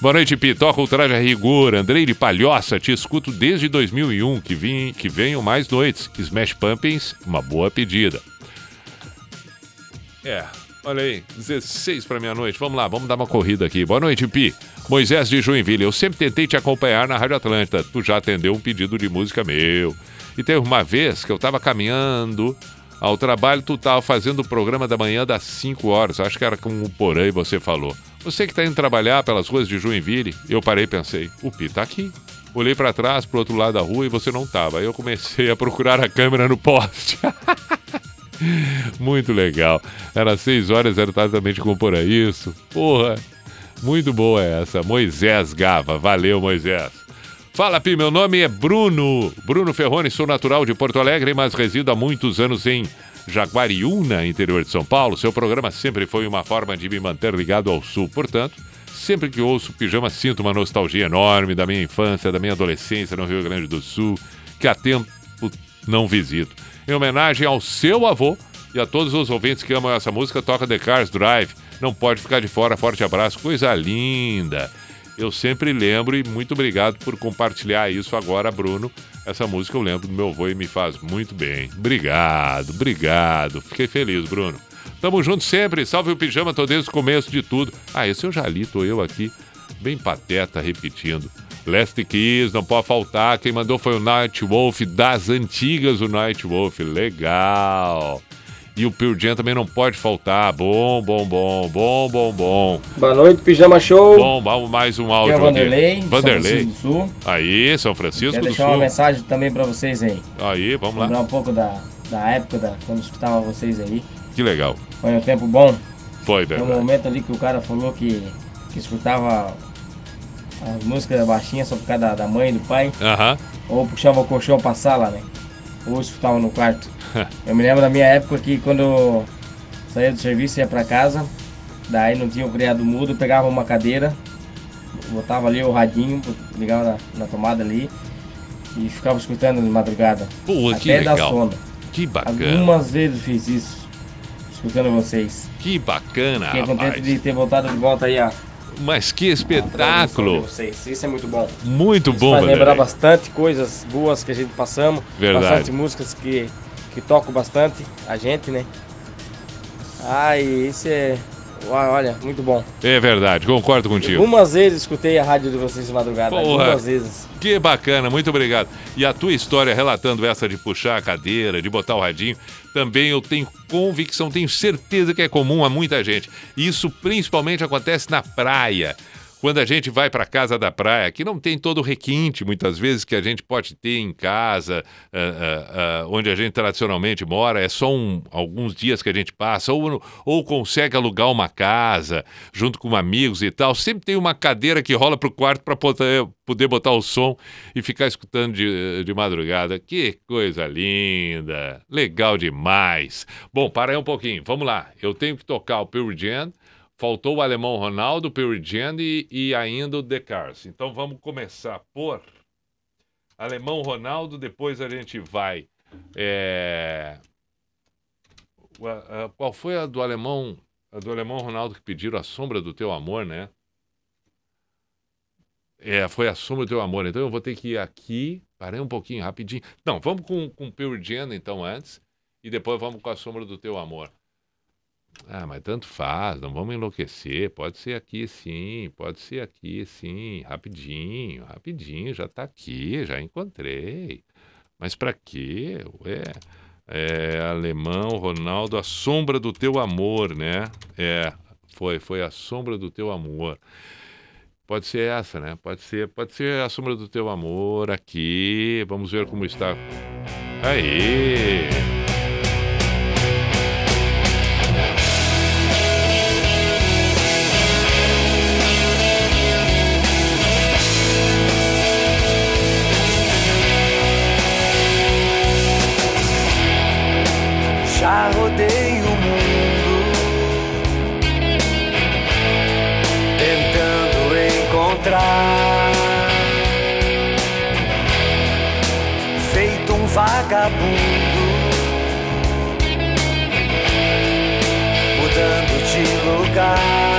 Boa noite, Pi. Toca o traje a rigor. Andrei de Palhoça, te escuto desde 2001, que, vim, que venham mais noites. Smash Pumpkins, uma boa pedida. É, olha aí, 16 para meia-noite. Vamos lá, vamos dar uma corrida aqui. Boa noite, Pi. Moisés de Joinville, eu sempre tentei te acompanhar na Rádio Atlântida. Tu já atendeu um pedido de música meu. E teve uma vez que eu tava caminhando ao trabalho, tu tava fazendo o programa da manhã das 5 horas. Acho que era com o Porã e você falou. Você que tá indo trabalhar pelas ruas de Joinville, eu parei e pensei, o Pi tá aqui. Olhei para trás, pro outro lado da rua e você não tava. Aí eu comecei a procurar a câmera no poste. Muito legal. Era 6 horas exatamente como por. Isso. Porra. Muito boa essa. Moisés Gava. Valeu, Moisés. Fala, Pi. Meu nome é Bruno. Bruno Ferrone. Sou natural de Porto Alegre, mas resido há muitos anos em Jaguariúna, interior de São Paulo. Seu programa sempre foi uma forma de me manter ligado ao sul. Portanto, sempre que ouço Pijama, sinto uma nostalgia enorme da minha infância, da minha adolescência no Rio Grande do Sul, que há tempo não visito. Em homenagem ao seu avô e a todos os ouvintes que amam essa música, toca The Cars Drive. Não pode ficar de fora. Forte abraço, coisa linda. Eu sempre lembro e muito obrigado por compartilhar isso agora, Bruno. Essa música eu lembro do meu avô e me faz muito bem. Obrigado, obrigado. Fiquei feliz, Bruno. Tamo junto sempre. Salve o pijama, tô desde o começo de tudo. Ah, esse eu já li, tô eu aqui, bem pateta, repetindo. Last Kiss, não pode faltar. Quem mandou foi o Night Wolf, das antigas, o Night Wolf. Legal. E o Pearl Jam também não pode faltar. Bom, bom, bom, bom, bom, bom. Boa noite, Pijama Show. Bom, vamos mais um áudio Aqui é Vanderlei, Vanderlei. São Francisco do Sul. Aí, São Francisco Quero do deixar Sul. uma mensagem também pra vocês aí. Aí, vamos Lembrar lá. um pouco da, da época da, quando escutava vocês aí. Que legal. Foi um tempo bom. Foi, Foi um verdade. momento ali que o cara falou que, que escutava as músicas baixinhas só por causa da, da mãe e do pai. Aham. Ou puxava o colchão pra sala, né? Ou escutava no quarto. Eu me lembro da minha época que quando eu saía do serviço ia pra casa, daí não tinha o criado mudo, pegava uma cadeira, botava ali o radinho, ligava na, na tomada ali e ficava escutando de madrugada. Pô, que até dar legal. sono. Que bacana. Algumas vezes fiz isso, escutando vocês. Que bacana, Fiquei contente rapaz. de ter voltado de volta aí a Mas que espetáculo. Isso é muito bom. Muito bom, Faz lembrar bastante coisas boas que a gente passamos. Verdade. Bastante músicas que, que tocam bastante a gente, né? Ah, e isso é. Olha, muito bom. É verdade, concordo contigo. Algumas vezes escutei a rádio de vocês de madrugada. Porra. Algumas vezes. Que bacana, muito obrigado. E a tua história relatando essa de puxar a cadeira, de botar o radinho, também eu tenho convicção, tenho certeza que é comum a muita gente. Isso principalmente acontece na praia. Quando a gente vai para casa da praia, que não tem todo o requinte, muitas vezes, que a gente pode ter em casa, ah, ah, ah, onde a gente tradicionalmente mora, é só um- alguns dias que a gente passa, ou, ou consegue alugar uma casa junto com amigos e tal. Sempre tem uma cadeira que rola pro quarto para poder, poder botar o som e ficar escutando de, de madrugada. Que coisa linda! Legal demais! Bom, para aí um pouquinho, vamos lá. Eu tenho que tocar o Pearl Jam. Faltou o alemão Ronaldo, o Jam e, ainda o Cars. Então vamos começar por alemão Ronaldo, depois a gente vai. é, Qual foi a do alemão, a do alemão Ronaldo que pediram a sombra do teu amor, né? É, foi a sombra do teu amor. Então eu vou ter que ir aqui. Parei um pouquinho, rapidinho. Não, vamos com, com Pearl Jam então antes. E depois vamos com a sombra do teu amor. Ah, mas tanto faz, não vamos enlouquecer. Pode ser aqui sim, pode ser aqui sim. Rapidinho, rapidinho, já tá aqui, já encontrei. Mas pra quê? Ué. É, alemão, Ronaldo, a sombra do teu amor, né? É, foi, foi a sombra do teu amor. Pode ser essa, né? Pode ser, pode ser a sombra do teu amor aqui. Vamos ver como está. Aí! Já rodei o mundo. Tentando encontrar, feito um vagabundo, mudando de lugar,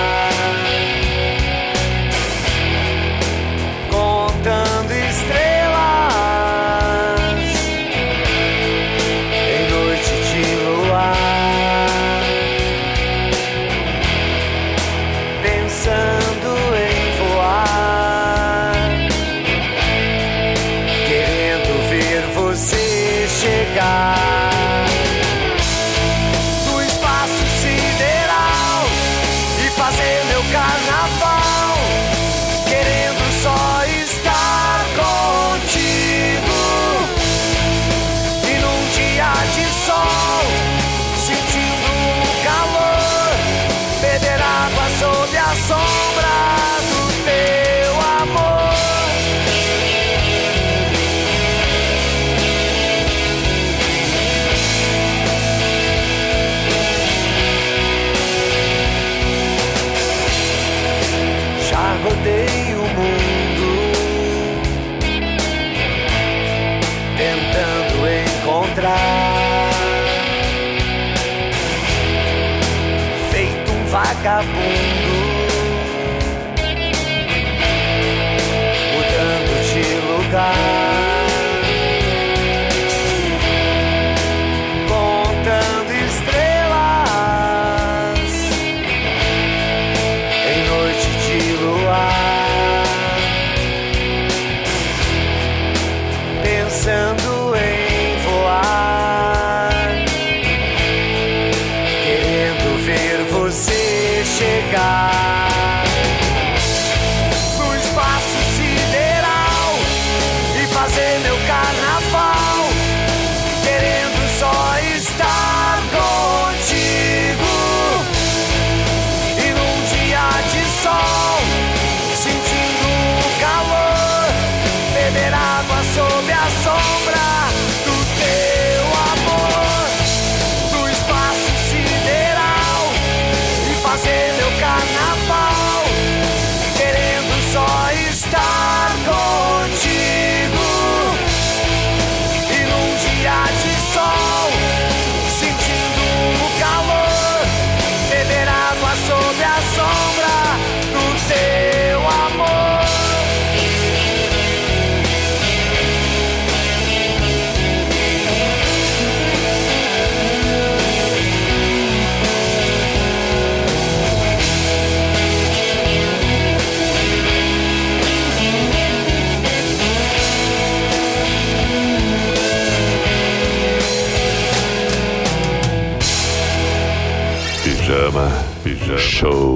Feito show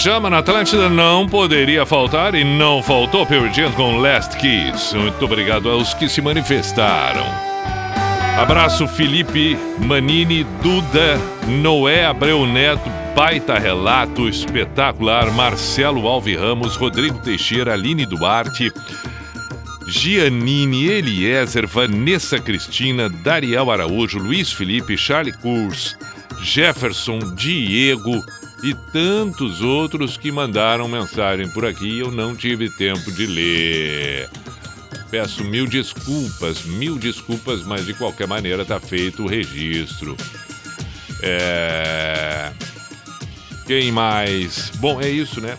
Pijama na Atlântida não poderia faltar e não faltou Pearl Jam com Last Kiss. Muito obrigado aos que se manifestaram. Abraço Felipe Manini, Duda, Noé Abreu Neto, baita relato espetacular, Marcelo Alves Ramos, Rodrigo Teixeira, Aline Duarte, Giannini, Eliezer, Vanessa Cristina, Dariel Araújo, Luiz Felipe, Charlie Kurs, Jefferson, Diego e tantos outros que mandaram mensagem por aqui e eu não tive tempo de ler. Peço mil desculpas, mil desculpas, mas de qualquer maneira tá feito o registro. É... Quem mais? Bom, é isso, né?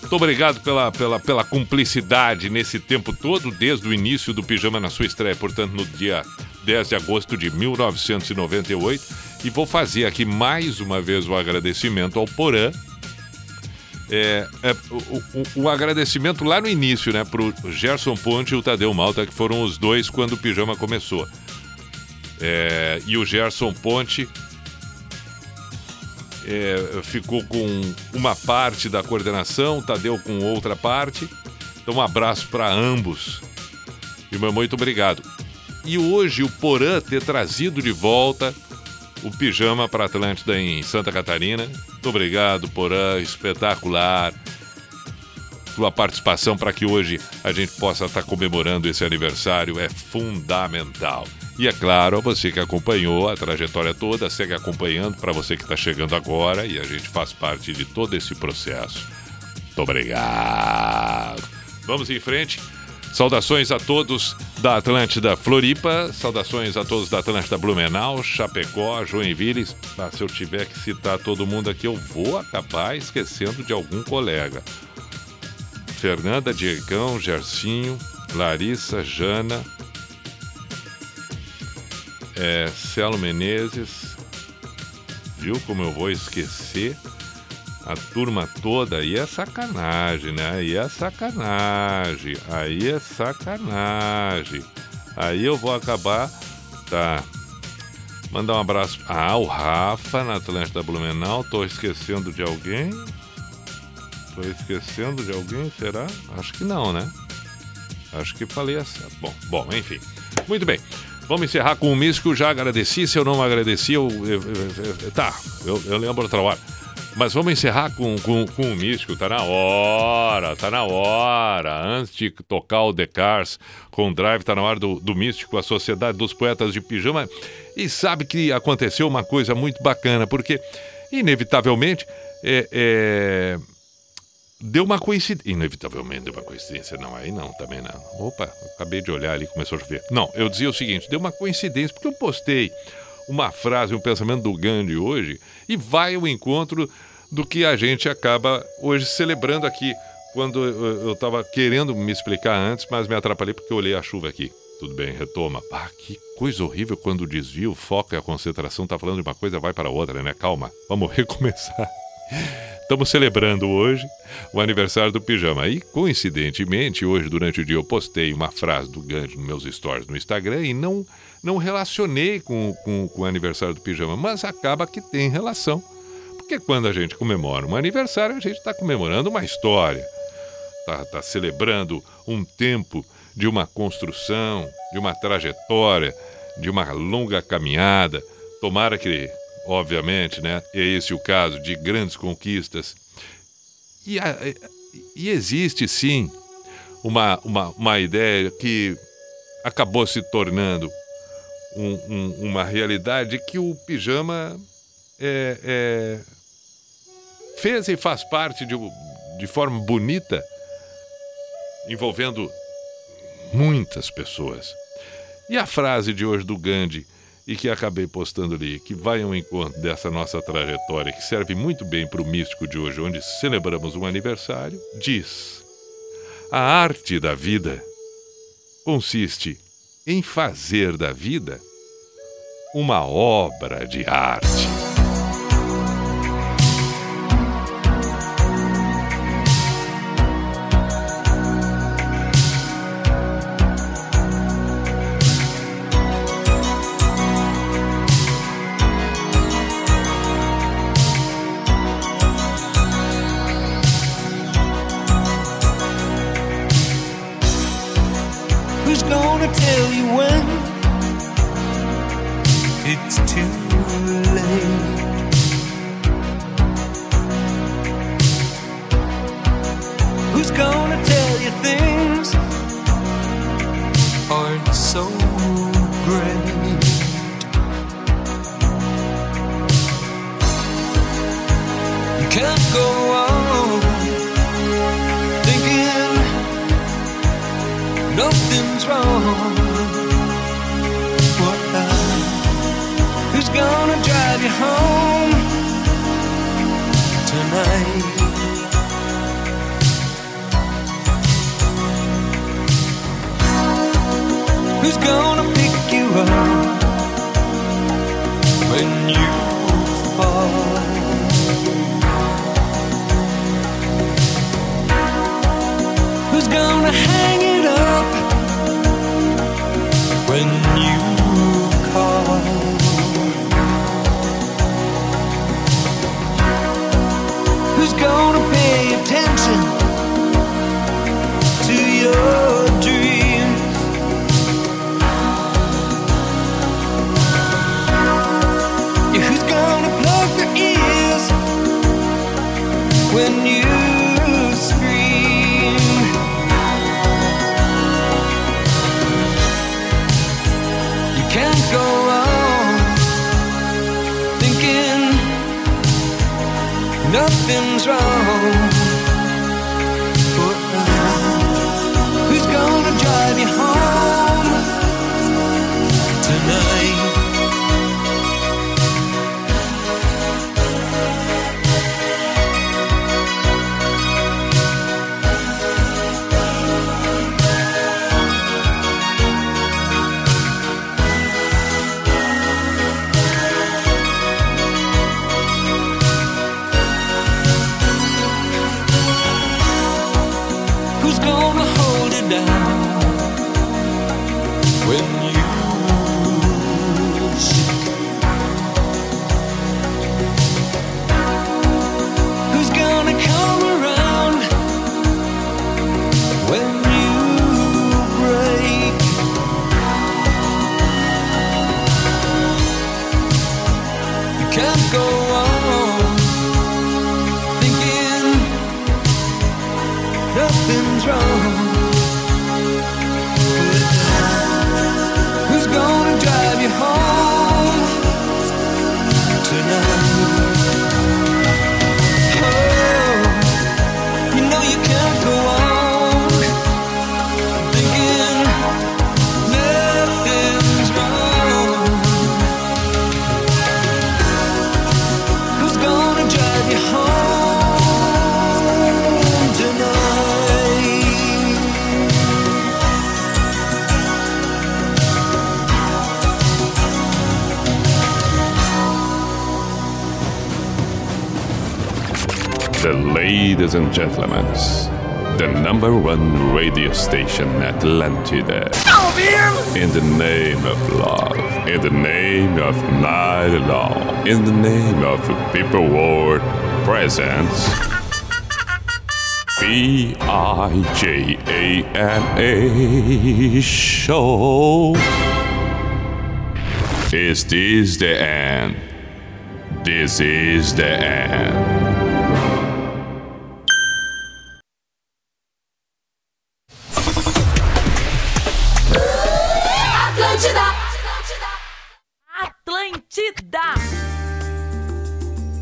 Muito obrigado pela, pela, pela cumplicidade nesse tempo todo, desde o início do Pijama na sua estreia, portanto, no dia 10 de agosto de 1998. E vou fazer aqui mais uma vez o agradecimento ao Porã. É, é, o, o- o agradecimento lá no início, né, pro Gerson Ponte e o Tadeu Malta, que foram os dois quando o Pijama começou. É, e o Gerson Ponte é, ficou com uma parte da coordenação, Tadeu com outra parte. Então, um abraço para ambos. E meu muito obrigado. E hoje o Porã ter trazido de volta o pijama para Atlântida em Santa Catarina. Muito obrigado, Porã, espetacular. Tua participação para que hoje a gente possa estar comemorando esse aniversário é fundamental. E é claro, você que acompanhou a trajetória toda, segue acompanhando, para você que está chegando agora e a gente faz parte de todo esse processo. Muito obrigado. Vamos em frente. Saudações a todos da Atlântida Floripa, saudações a todos da Atlântida Blumenau, Chapecó, Joinville. Ah, se eu tiver que citar todo mundo aqui, eu vou acabar esquecendo de algum colega. Fernanda, Diegão, Gercinho, Larissa, Jana, é, Celo Menezes. Viu como eu vou esquecer? A turma toda aí é sacanagem, né? Aí é sacanagem. Aí é sacanagem. Aí eu vou acabar. Tá. Mandar um abraço. Ah, o Rafa na Atlântida Blumenau. Tô esquecendo de alguém? Tô esquecendo de alguém, será? Acho que não, né? Acho que falei essa. Bom, bom, enfim. Muito bem. Vamos encerrar com o místico. Já agradeci. Se eu não agradeci, eu- tá, eu, eu lembro outra hora. Mas vamos encerrar com, com, com o místico. Tá na hora, tá na hora. Antes de tocar o The Cars com Drive, tá na hora do, do místico, a Sociedade dos Poetas de Pijama. E sabe que aconteceu uma coisa muito bacana, porque, inevitavelmente, é, é, deu uma coincidência. Inevitavelmente deu uma coincidência. Não, aí não, também não. Opa, acabei de olhar ali, começou a chover. Não, eu dizia o seguinte: deu uma coincidência, porque eu postei uma frase, um pensamento do Gandhi hoje, e vai ao encontro do que a gente acaba hoje celebrando aqui. Quando eu- estava querendo me explicar antes, mas me atrapalhei porque eu olhei a chuva aqui. Tudo bem, retoma. Ah, que coisa horrível quando o desvio, o foco e a concentração tá falando de uma coisa, vai para outra, né? Calma, vamos recomeçar. Estamos celebrando hoje o aniversário do pijama. E, coincidentemente, hoje, durante o dia, eu postei uma frase do Gandhi nos meus stories no Instagram e não, não relacionei com, com, com o aniversário do pijama, mas acaba que tem relação. Porque quando a gente comemora um aniversário, a gente está comemorando uma história, está tá celebrando um tempo de uma construção, de uma trajetória, de uma longa caminhada. Tomara que, obviamente, né, é esse o caso de grandes conquistas. E, a- e existe sim uma, uma, uma ideia que acabou se tornando um- um- uma realidade que o pijama é, é, fez e faz parte de, de forma bonita, envolvendo muitas pessoas. E a frase de hoje do Gandhi, e que acabei postando ali, que vai ao encontro dessa nossa trajetória, que serve muito bem para o místico de hoje, onde celebramos um aniversário, diz: A arte da vida consiste em fazer da vida uma obra de arte. Number one radio station Atlantida. In the name of love, in the name of night long, in the name of people world presents. B I J A N A show. Is this the end? This is the end.